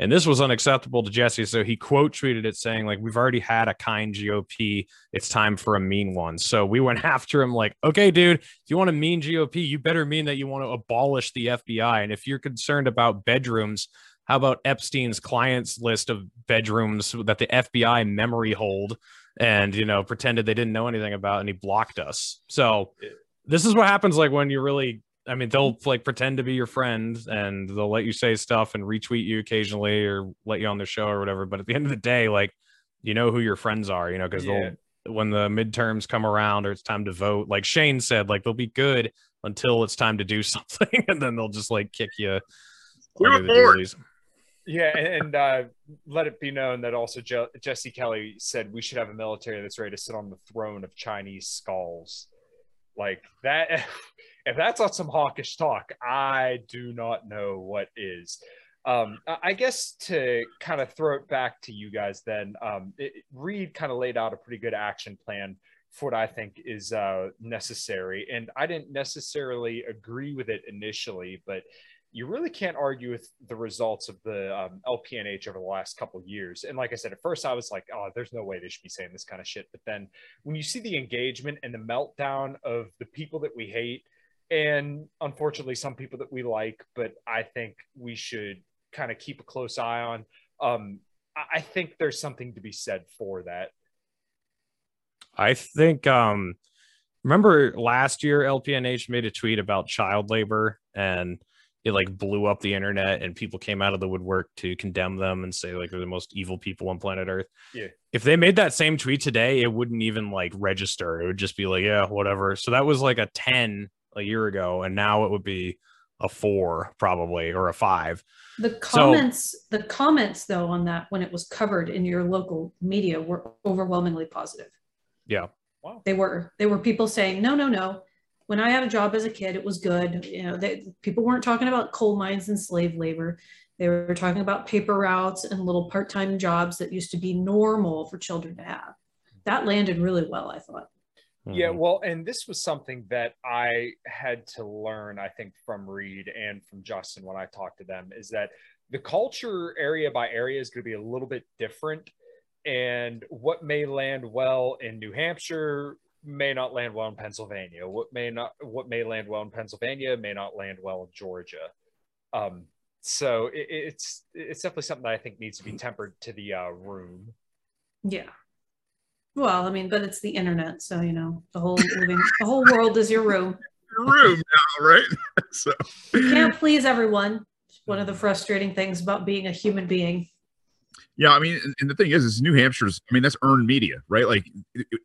and this was unacceptable to Jesse. So he quote tweeted it saying, like, we've already had a kind GOP. It's time for a mean one. So we went <laughs> after him, like, okay, dude, if you want a mean GOP, you better mean that you want to abolish the FBI. And if you're concerned about bedrooms, how about Epstein's clients list of bedrooms that the FBI memory hold and, you know, pretended they didn't know anything about and he blocked us. So this is what happens like when you really I mean, they'll like pretend to be your friend and they'll let you say stuff and retweet you occasionally or let you on their show or whatever. But at the end of the day, like, you know who your friends are, you know, because Yeah. they'll, when the midterms come around or it's time to vote, like Shane said, like they'll be good until it's time to do <laughs> something and then they'll just like kick you. We were bored. Yeah, and, and uh, let it be known that also Je- Jesse Kelly said we should have a military that's ready to sit on the throne of Chinese skulls. Like that, <laughs> if that's not some hawkish talk, I do not know what is. Um, I guess to kind of throw it back to you guys, then um, it, Reed kind of laid out a pretty good action plan for what I think is uh, necessary, and I didn't necessarily agree with it initially, but you really can't argue with the results of the um, LPNH over the last couple years. And like I said, at first I was like, oh, there's no way they should be saying this kind of shit. But then when you see the engagement and the meltdown of the people that we hate, and unfortunately some people that we like, but I think we should kind of keep a close eye on. Um, I- think there's something to be said for that. I think um remember last year LPNH made a tweet about child labor and it like blew up the internet and people came out of the woodwork to condemn them and say like they're the most evil people on planet Earth. Yeah. If they made that same tweet today, it wouldn't even like register. It would just be like, yeah, whatever. So that was like a 10 a year ago and now it would be a 4 probably or a 5. The comments, the comments though on that when it was covered in your local media were overwhelmingly positive. Yeah. Wow. They were. They were people saying, no, no, no. When I had a job as a kid, it was good. You know, they, people weren't talking about coal mines and slave labor. They were talking about paper routes and little part-time jobs that used to be normal for children to have. That landed really well, I thought. Yeah, well, and this was something that I had to learn, I think, from Reed and from Justin when I talked to them is that the culture area by area is going to be a little bit different. And what may land well in New Hampshire may not land well in Pennsylvania. What may not, what may land well in Pennsylvania may not land well in Georgia. Um, so it, it's it's definitely something that I think needs to be tempered to the uh, room. Yeah. Well, I mean, but it's the internet, so you know, the whole living, the whole world is your room. room now, right? <laughs> so You can't please everyone. It's one of the mm-hmm. frustrating things about being a human being. Yeah, I mean, and- and the thing is, is New Hampshire's. I mean, that's earned media, right? Like,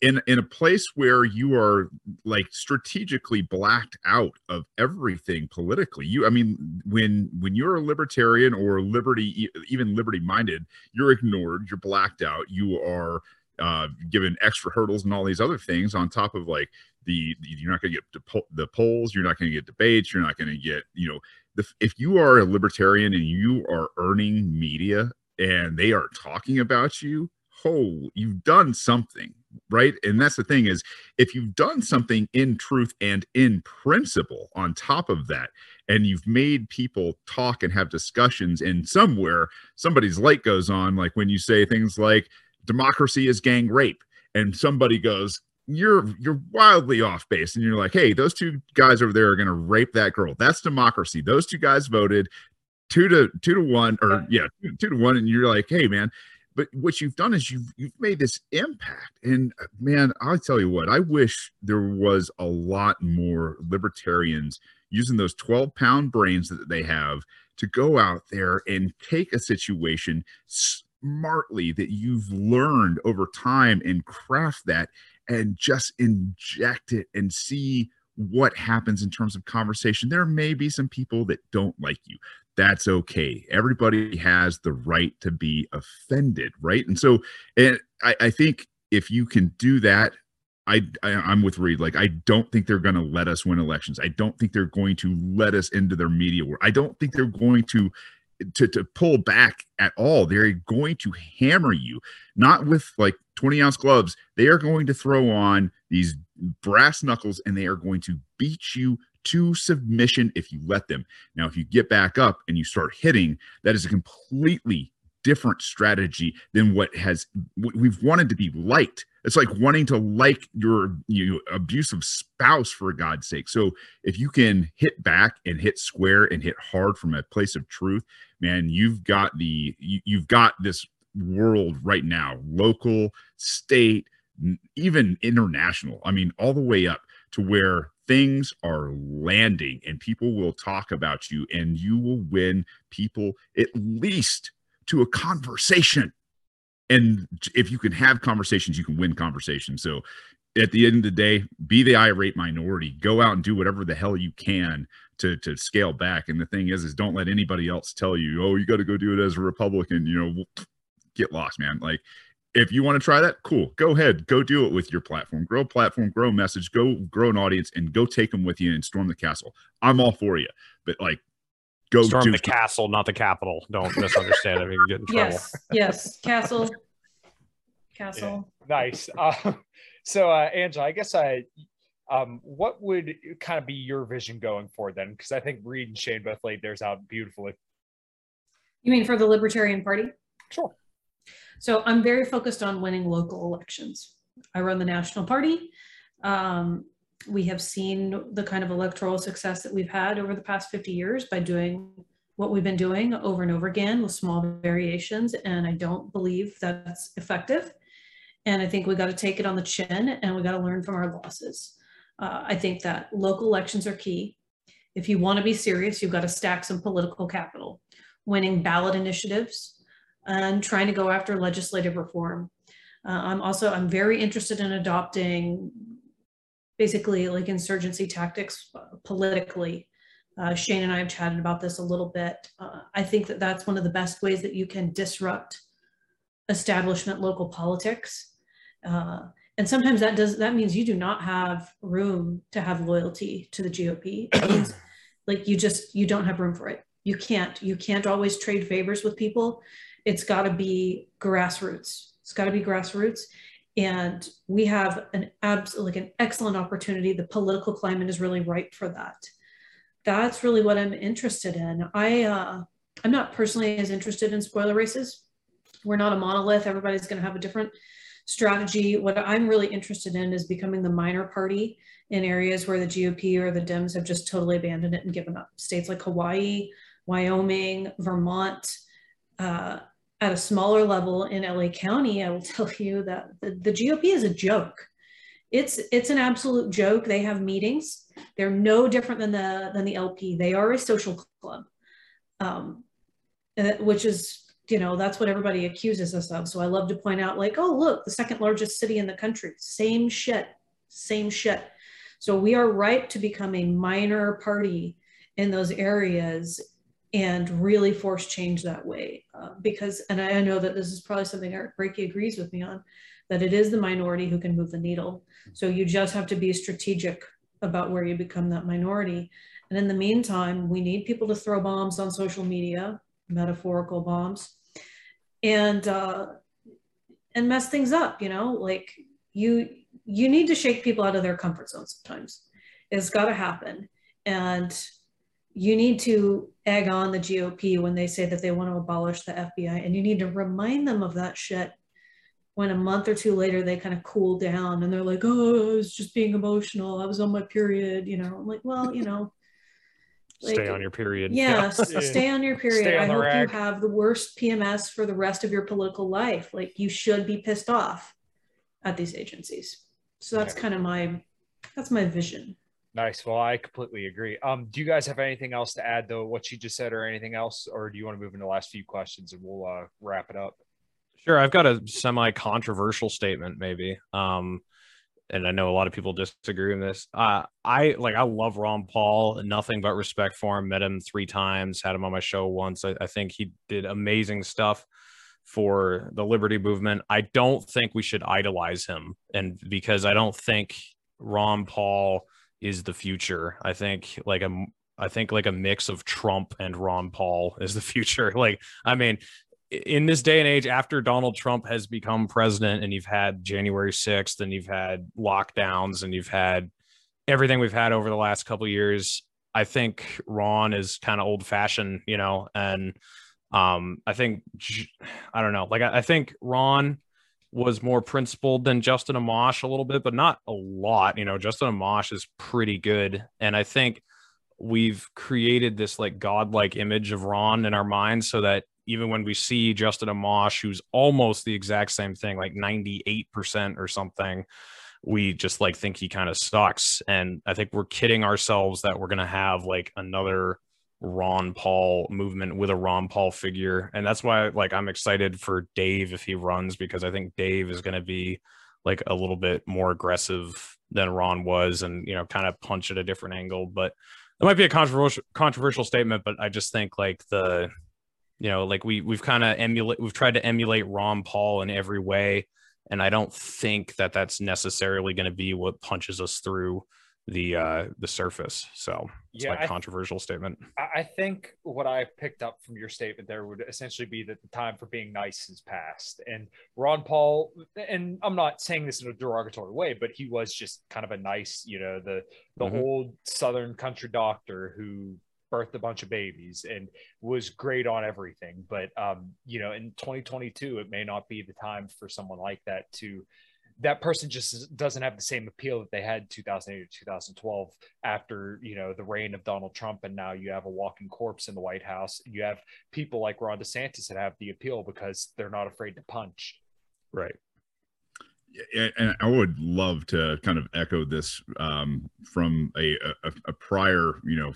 in in a place where you are like strategically blacked out of everything politically. You, I mean, when when you're a libertarian or liberty, even liberty minded, you're ignored. You're blacked out. You are uh, given extra hurdles and all these other things on top of like the you're not going to get the po- the polls. You're not going to get debates. You're not going to get you know. The, if you are a libertarian and you are earning media and they are talking about you oh you've done something right and that's the thing is if you've done something in truth and in principle on top of that and you've made people talk and have discussions and somewhere somebody's light goes on like when you say things like democracy is gang rape. And somebody goes you're you're wildly off base. And you're like hey those two guys over there are going to rape that girl. That's democracy. Those two guys voted two to two to one or yeah two, two to one. And you're like hey man. But what you've done is you've you've made this impact. And man i'll tell you what i wish there was a lot more libertarians using those 12 pound brains that they have to go out there and take a situation smartly that you've learned over time and craft that and just inject it and see what happens in terms of conversation. There may be some people that don't like you. That's okay. Everybody has the right to be offended, right? And so, and I, I think if you can do that, I, I I'm with Reed. Like I don't think they're going to let us win elections. I don't think they're going to let us into their media world. I don't think they're going to to, to pull back at all. They're going to hammer you, not with like 20 ounce gloves. They are going to throw on these brass knuckles and they are going to beat you to submission if you let them. Now, if you get back up and you start hitting, that is a completely different strategy than what has we've wanted to be liked. It's like wanting to like your you abusive spouse for God's sake. So if you can hit back and hit square and hit hard from a place of truth, man, you've got the you, you've got this world right now, local, state, even international. I mean, all the way up to where things are landing and people will talk about you and you will win people at least to a conversation. And if you can have conversations, you can win conversations. So at the end of the day, be the irate minority. Go out and do whatever the hell you can to to scale back. And the thing is, is don't let anybody else tell you, oh, you got to go do it as a Republican. You know, get lost, man. Like if you want to try that, cool. Go ahead, go do it with your platform. Grow platform, grow a message, go grow an audience, and go take them with you and storm the castle. I'm all for you, but like, go Storm do the castle, not the Capitol. Don't misunderstand it. You get in trouble. Yes, yes, castle, castle. Nice. Uh, <laughs> so, uh, Angela, I guess I, um, what would kind of be your vision going forward then? Because I think Reed and Shane both laid theirs out beautifully. You mean for the Libertarian Party? Sure. So I'm very focused on winning local elections. I run the national party. Um, we have seen the kind of electoral success that we've had over the past 50 years by doing what we've been doing over and over again with small variations. And I don't believe that's effective. And I think we got to take it on the chin and we got to learn from our losses. Uh, I think that local elections are key. If you want to be serious, you've got to stack some political capital, winning ballot initiatives and trying to go after legislative reform. Uh, I'm also, I'm very interested in adopting basically like insurgency tactics uh, politically. Uh, Shane and I have chatted about this a little bit. Uh, I think that that's one of the best ways that you can disrupt establishment local politics. Uh, and sometimes that does that means you do not have room to have loyalty to the GOP. It <clears throat> means like you just you don't have room for it. You can't you can't always trade favors with people. It's got to be grassroots. It's got to be grassroots. And we have an absolute like an excellent opportunity. The political climate is really ripe for that. That's really what I'm interested in. I uh, I'm not personally as interested in spoiler races. We're not a monolith. Everybody's going to have a different strategy. What I'm really interested in is becoming the minor party in areas where the GOP or the Dems have just totally abandoned it and given up. States like Hawaii, Wyoming, Vermont, uh, at a smaller level in LA County, I will <laughs> tell you that the, the GOP is a joke. It's it's an absolute joke. They have meetings. They're no different than the than the LP. They are a social club, um, uh, which is you know, that's what everybody accuses us of. So I love to point out, like, oh, look, the second largest city in the country, same shit, same shit. So we are ripe to become a minor party in those areas and really force change that way. Uh, because, and I know that this is probably something Eric Brakey agrees with me on, that it is the minority who can move the needle. So you just have to be strategic about where you become that minority. And in the meantime, we need people to throw bombs on social media, metaphorical bombs, and uh, and mess things up. You know, like you you need to shake people out of their comfort zone sometimes. It's got to happen, and you need to egg on the GOP when they say that they want to abolish the FBI, and you need to remind them of that shit when a month or two later they kind of cool down and they're like, oh, I was just being emotional. I was on my period. You know, I'm like, well, you know, <laughs> stay on your period. yeah, s- stay on your period. On I hope rack. you have the worst PMS for the rest of your political life. Like you should be pissed off at these agencies. So that's kind of my that's my vision. Nice. Well, I completely agree. Um, do you guys have anything else to add though? what she just said, or anything else, or do you want to move into the last few questions and we'll uh, wrap it up? Sure, I've got a semi-controversial statement, maybe. Um, and I know a lot of people disagree with this. Uh, I like I love Ron Paul, nothing but respect for him. Met him three times, had him on my show once. I, I think he did amazing stuff for the liberty movement. I don't think we should idolize him, and because I don't think Ron Paul is the future. I think like a I think like a mix of Trump and Ron Paul is the <laughs> future. Like, I mean, in this day and age, after Donald Trump has become president and you've had January 6th and you've had lockdowns and you've had everything we've had over the last couple years, I think Ron is kind of old fashioned, you know, and um, I think, I don't know, like, I, I think Ron was more principled than Justin Amash a little bit, but not a lot. You know, Justin Amash is pretty good. And I think we've created this like godlike image of Ron in our minds so that even when we see Justin Amash, who's almost the exact same thing, like 98% or something, we just like think he kind of sucks. And I think we're kidding ourselves that we're going to have like another Ron Paul movement with a Ron Paul figure. And that's why like I'm excited for Dave if he runs because I think Dave is going to be like a little bit more aggressive than Ron was and you know kind of punch at a different angle. But that might be a controversial controversial statement, but I just think like the you know like we we've kind of emulate we've tried to emulate Ron Paul in every way and I don't think that that's necessarily going to be what punches us through the uh the surface. So it's Yeah, my I- controversial statement. I think what I picked up from your statement there would essentially be that the time for being nice has passed. And Ron Paul, and I'm not saying this in a derogatory way, but he was just kind of a nice, you know, the the Mhm. old Southern country doctor who birthed a bunch of babies and was great on everything. But um, you know, in 2022, it may not be the time for someone like that to that person just doesn't have the same appeal that they had in 2008 or 2012 after you know the reign of Donald Trump and now you have a walking corpse in the White House. You have people like Ron DeSantis that have the appeal because they're not afraid to punch. Right. And I would love to kind of echo this um, from a, a a prior, you know,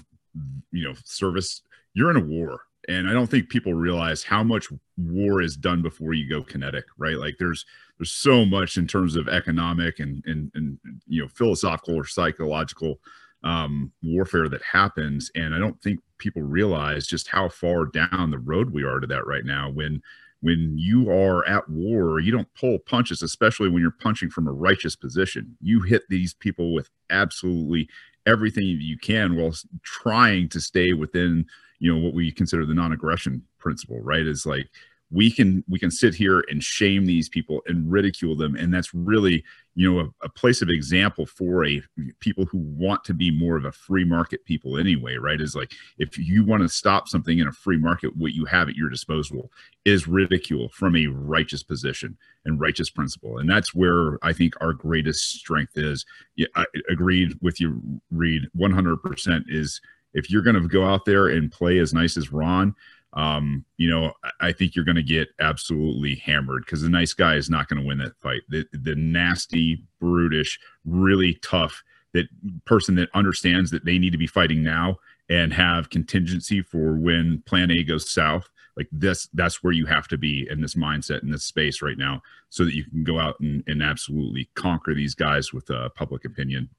you know, service. You're in a war, and I don't think people realize how much war is done before you go kinetic, right? Like there's there's so much in terms of economic and and and you know philosophical or psychological um, warfare that happens, and I don't think people realize just how far down the road we are to that right now. When when you are at war, you don't pull punches, especially when you're punching from a righteous position. You hit these people with absolutely everything you can while trying to stay within, you know, what we consider the non-aggression principle, right? Is like we can we can sit here and shame these people and ridicule them, and that's really you know a, a place of example for a people who want to be more of a free market people anyway, right? Is like if you want to stop something in a free market, what you have at your disposal is ridicule from a righteous position and righteous principle. And that's where I think our greatest strength is. Yeah, I agreed with you, Reed, 100% is if you're going to go out there and play as nice as Ron, um, you know, I- think you're going to get absolutely hammered because the nice guy is not going to win that fight. The, the nasty, brutish, really tough that person that understands that they need to be fighting now and have contingency for when plan A goes south like this that's where you have to be in this mindset in this space right now so that you can go out and, and absolutely conquer these guys with uh, public opinion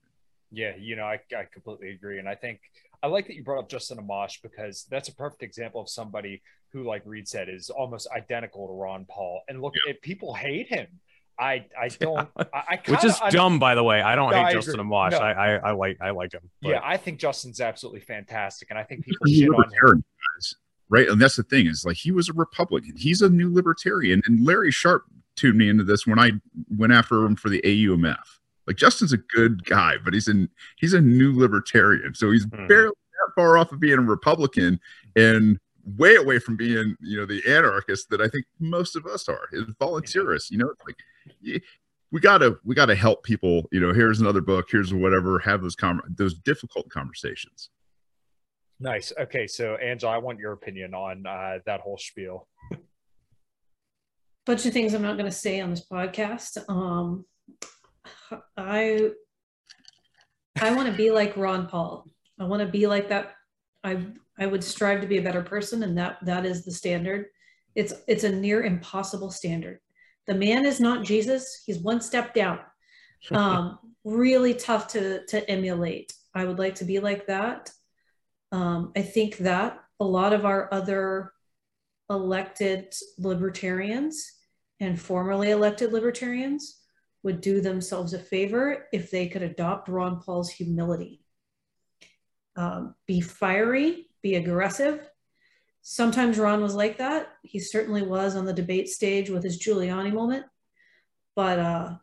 Yeah, you know, I, I completely agree. And I think I like that you brought up Justin Amash because that's a perfect example of somebody who, like Reed said, is almost identical to Ron Paul. And look, if people hate him, I I don't I, I <laughs> Which kinda is dumb, by the way. I don't No, hate I Justin. Amash. No. I, I I like I like him. but- Yeah, I think Justin's absolutely fantastic, and I think people He's a shit on him. guys, right? And that's the thing is like he was a Republican. He's a new libertarian. And Larry Sharpe tuned me into this when I went after him for the AUMF. Like Justin's a good guy, but he's an he's a new libertarian. So he's Mhm. barely that far off of being a Republican and way away from being, you know, the anarchist that I think most of us are. Is volunteerists, you know, like y- we gotta we gotta help people. You know, here's another book, here's whatever. Have those com- those difficult conversations. Nice. Okay, so Angela, I want your opinion on uh, that whole spiel. bunch of things I'm not going to say on this podcast. Um, I I want to be like Ron Paul. I want to be like that. I I would strive to be a better person, and that that is the standard. It's it's a near impossible standard. The man is not Jesus. He's one step down. Um, <laughs> really tough to to emulate. I would like to be like that. Um, I think that a lot of our other elected libertarians and formerly elected libertarians would do themselves a favor if they could adopt Ron Paul's humility. Um, be fiery, be aggressive. Sometimes Ron was like that. He certainly was on the debate stage with his Giuliani moment. But uh,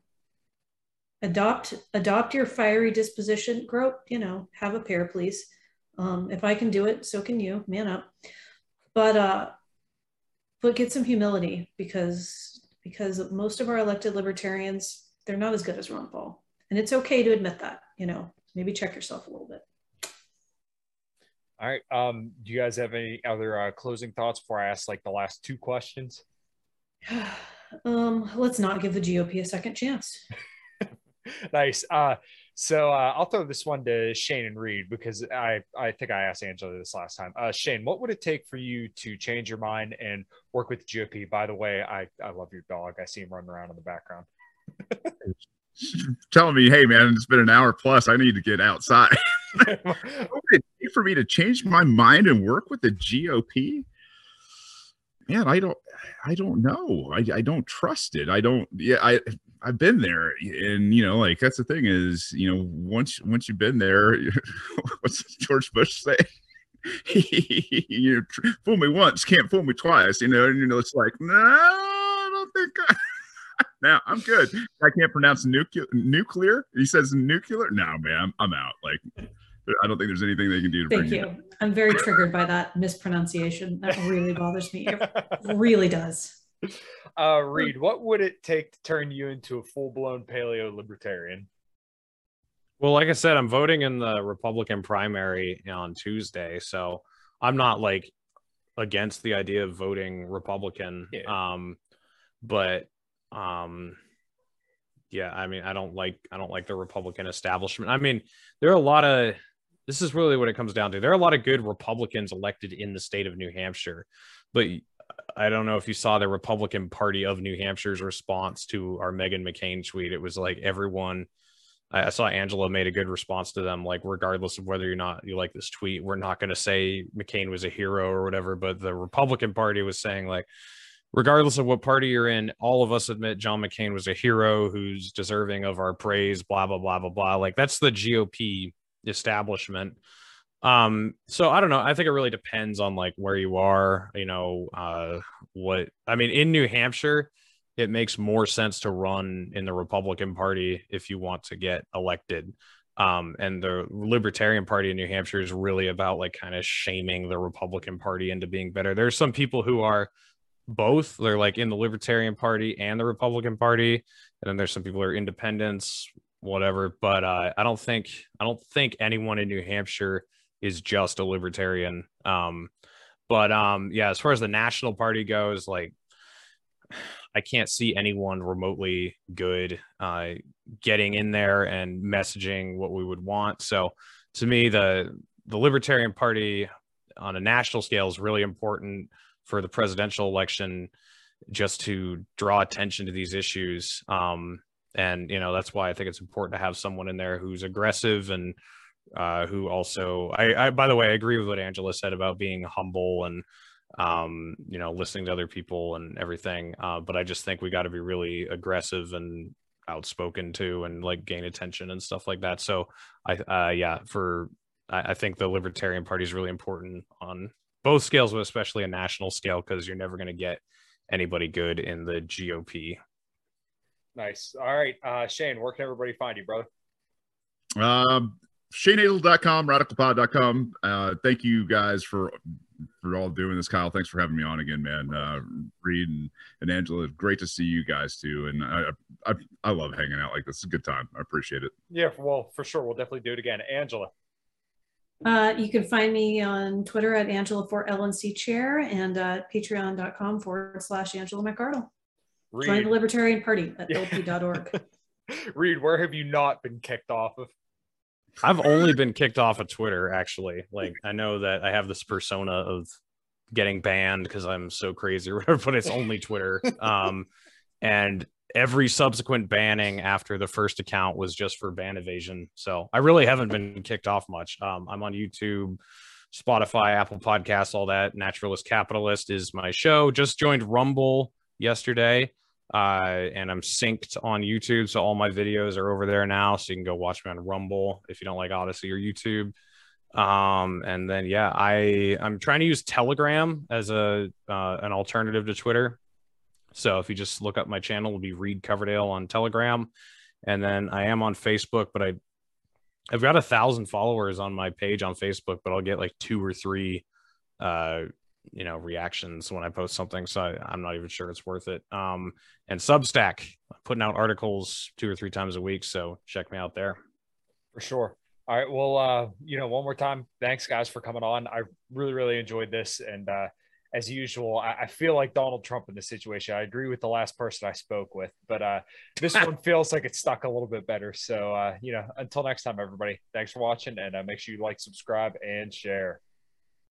adopt adopt your fiery disposition. Grow, you know, have a pair, please. Um, if I can do it, so can you. Man up. But uh, but get some humility because because most of our elected libertarians they're not as good as Ron Paul, and it's okay to admit that. You know, maybe check yourself a little bit. All right. Um, do you guys have any other uh, closing thoughts before I ask like the last two questions? <sighs> Um, let's not give the GOP a second chance. <laughs> nice. Uh, so uh, I'll throw this one to Shane and Reed because I I think I asked Angela this last time. Uh, Shane, what would it take for you to change your mind and work with the GOP? By the way, I I love your dog. I see him running around in the background. <laughs> telling me, hey man, it's been an hour plus. I need to get outside. <laughs> for me to change my mind and work with the GOP? Man, I don't I don't know. I, I don't trust it. I don't yeah, I I've been there and you know, like that's the thing is, you know, once once you've been there, <laughs> what's George Bush say? you fool me once, can't fool me twice, you know, and you know, it's like, no, I don't think I now I'm good. I can't pronounce nuclear. Nuclear. He says nuclear. No, man, I'm, I'm out. Like, I don't think there's anything they can do to Thank bring you. I'm very triggered by that mispronunciation. That really bothers me. It <laughs> really does. Uh, Reed, what would it take to turn you into a full blown paleo libertarian? Well, like I said, I'm voting in the Republican primary on Tuesday, so I'm not like against the idea of voting Republican. Um, but um, yeah, I mean, I don't like I don't like the Republican establishment. I mean, there are a lot of this is really what it comes down to. There are a lot of good Republicans elected in the state of New Hampshire, but I don't know if you saw the Republican Party of New Hampshire's response to our Meghan McCain tweet. It was like everyone. I saw Angela made a good response to them, like regardless of whether or not you like this tweet, we're not going to say McCain was a hero or whatever. But the Republican Party was saying like, regardless of what party you're in, all of us admit John McCain was a hero who's deserving of our praise. Blah blah blah blah blah. Like that's the GOP establishment. Um, so I don't know. I think it really depends on like where you are. You know, uh, what I mean in New Hampshire it makes more sense to run in the Republican Party if you want to get elected. Um, and the Libertarian Party in New Hampshire is really about like kind of shaming the Republican Party into being better. There's some people who are both. They're like in the Libertarian Party and the Republican Party, and then there's some people who are independents, whatever. But uh, I don't think I don't think anyone in New Hampshire is just a libertarian. Um, but um, yeah, as far as the national party goes, like I can't see anyone remotely good uh, getting in there and messaging what we would want. So to me, the the Libertarian Party on a national scale is really important for the presidential election just to draw attention to these issues. Um, and you know that's why I think it's important to have someone in there who's aggressive and uh, who also I, I by the way I agree with what Angela said about being humble and um, you know listening to other people and everything. Uh, but I just think we got to be really aggressive and outspoken too and like gain attention and stuff like that. So I uh, yeah for I, I think the Libertarian Party is really important on both scales, but especially a national scale because you're never going to get anybody good in the GOP. Nice. All right, uh, Shane, where can everybody find you, brother? Um, ShaneHazel.com, RadicalPod.com. Uh, thank you guys for for all doing this, Kyle. Thanks for having me on again, man. Uh, Reed and, and Angela, great to see you guys too. And I, I I love hanging out like this. It's a good time. I appreciate it. Yeah, well, for sure, we'll definitely do it again. Angela. Uh, you can find me on Twitter at Angela for LNC Chair and uh, patreon.com forward slash Angela McArdle. Join the Libertarian Party at lp.org. <laughs> Reed, where have you not been kicked off of? I've only been kicked off of Twitter, actually. Like, I know that I have this persona of getting banned because I'm so crazy or whatever, but it's only Twitter. <laughs> Um, and every subsequent banning after the first account was just for ban evasion. So I really haven't been kicked off much. Um, I'm on YouTube, Spotify, Apple Podcasts, all that. Naturalist Capitalist is my show. Just joined Rumble yesterday uh, and I'm synced on YouTube, so all my videos are over there now. So you can go watch me on Rumble if you don't like Odysee or YouTube. Um, and then yeah, I I'm trying to use Telegram as a uh, an alternative to Twitter. So if you just look up my channel, it'll be Reed Coverdale on Telegram, and then I am on Facebook, but I I've got a thousand followers on my page on Facebook, but I'll get like two or three uh you know reactions when i post something so I, i'm not even sure it's worth it um and substack I'm putting out articles two or three times a week so check me out there For sure. All right. Well, uh, you know, one more time, thanks guys for coming on. I really, really enjoyed this. And uh, as usual, I, I feel like Donald Trump in this situation. I agree with the last person I spoke with, but uh, this <laughs> one feels like it's stuck a little bit better. So, uh, you know, until next time, everybody, thanks for watching and uh, make sure you like, subscribe, and share.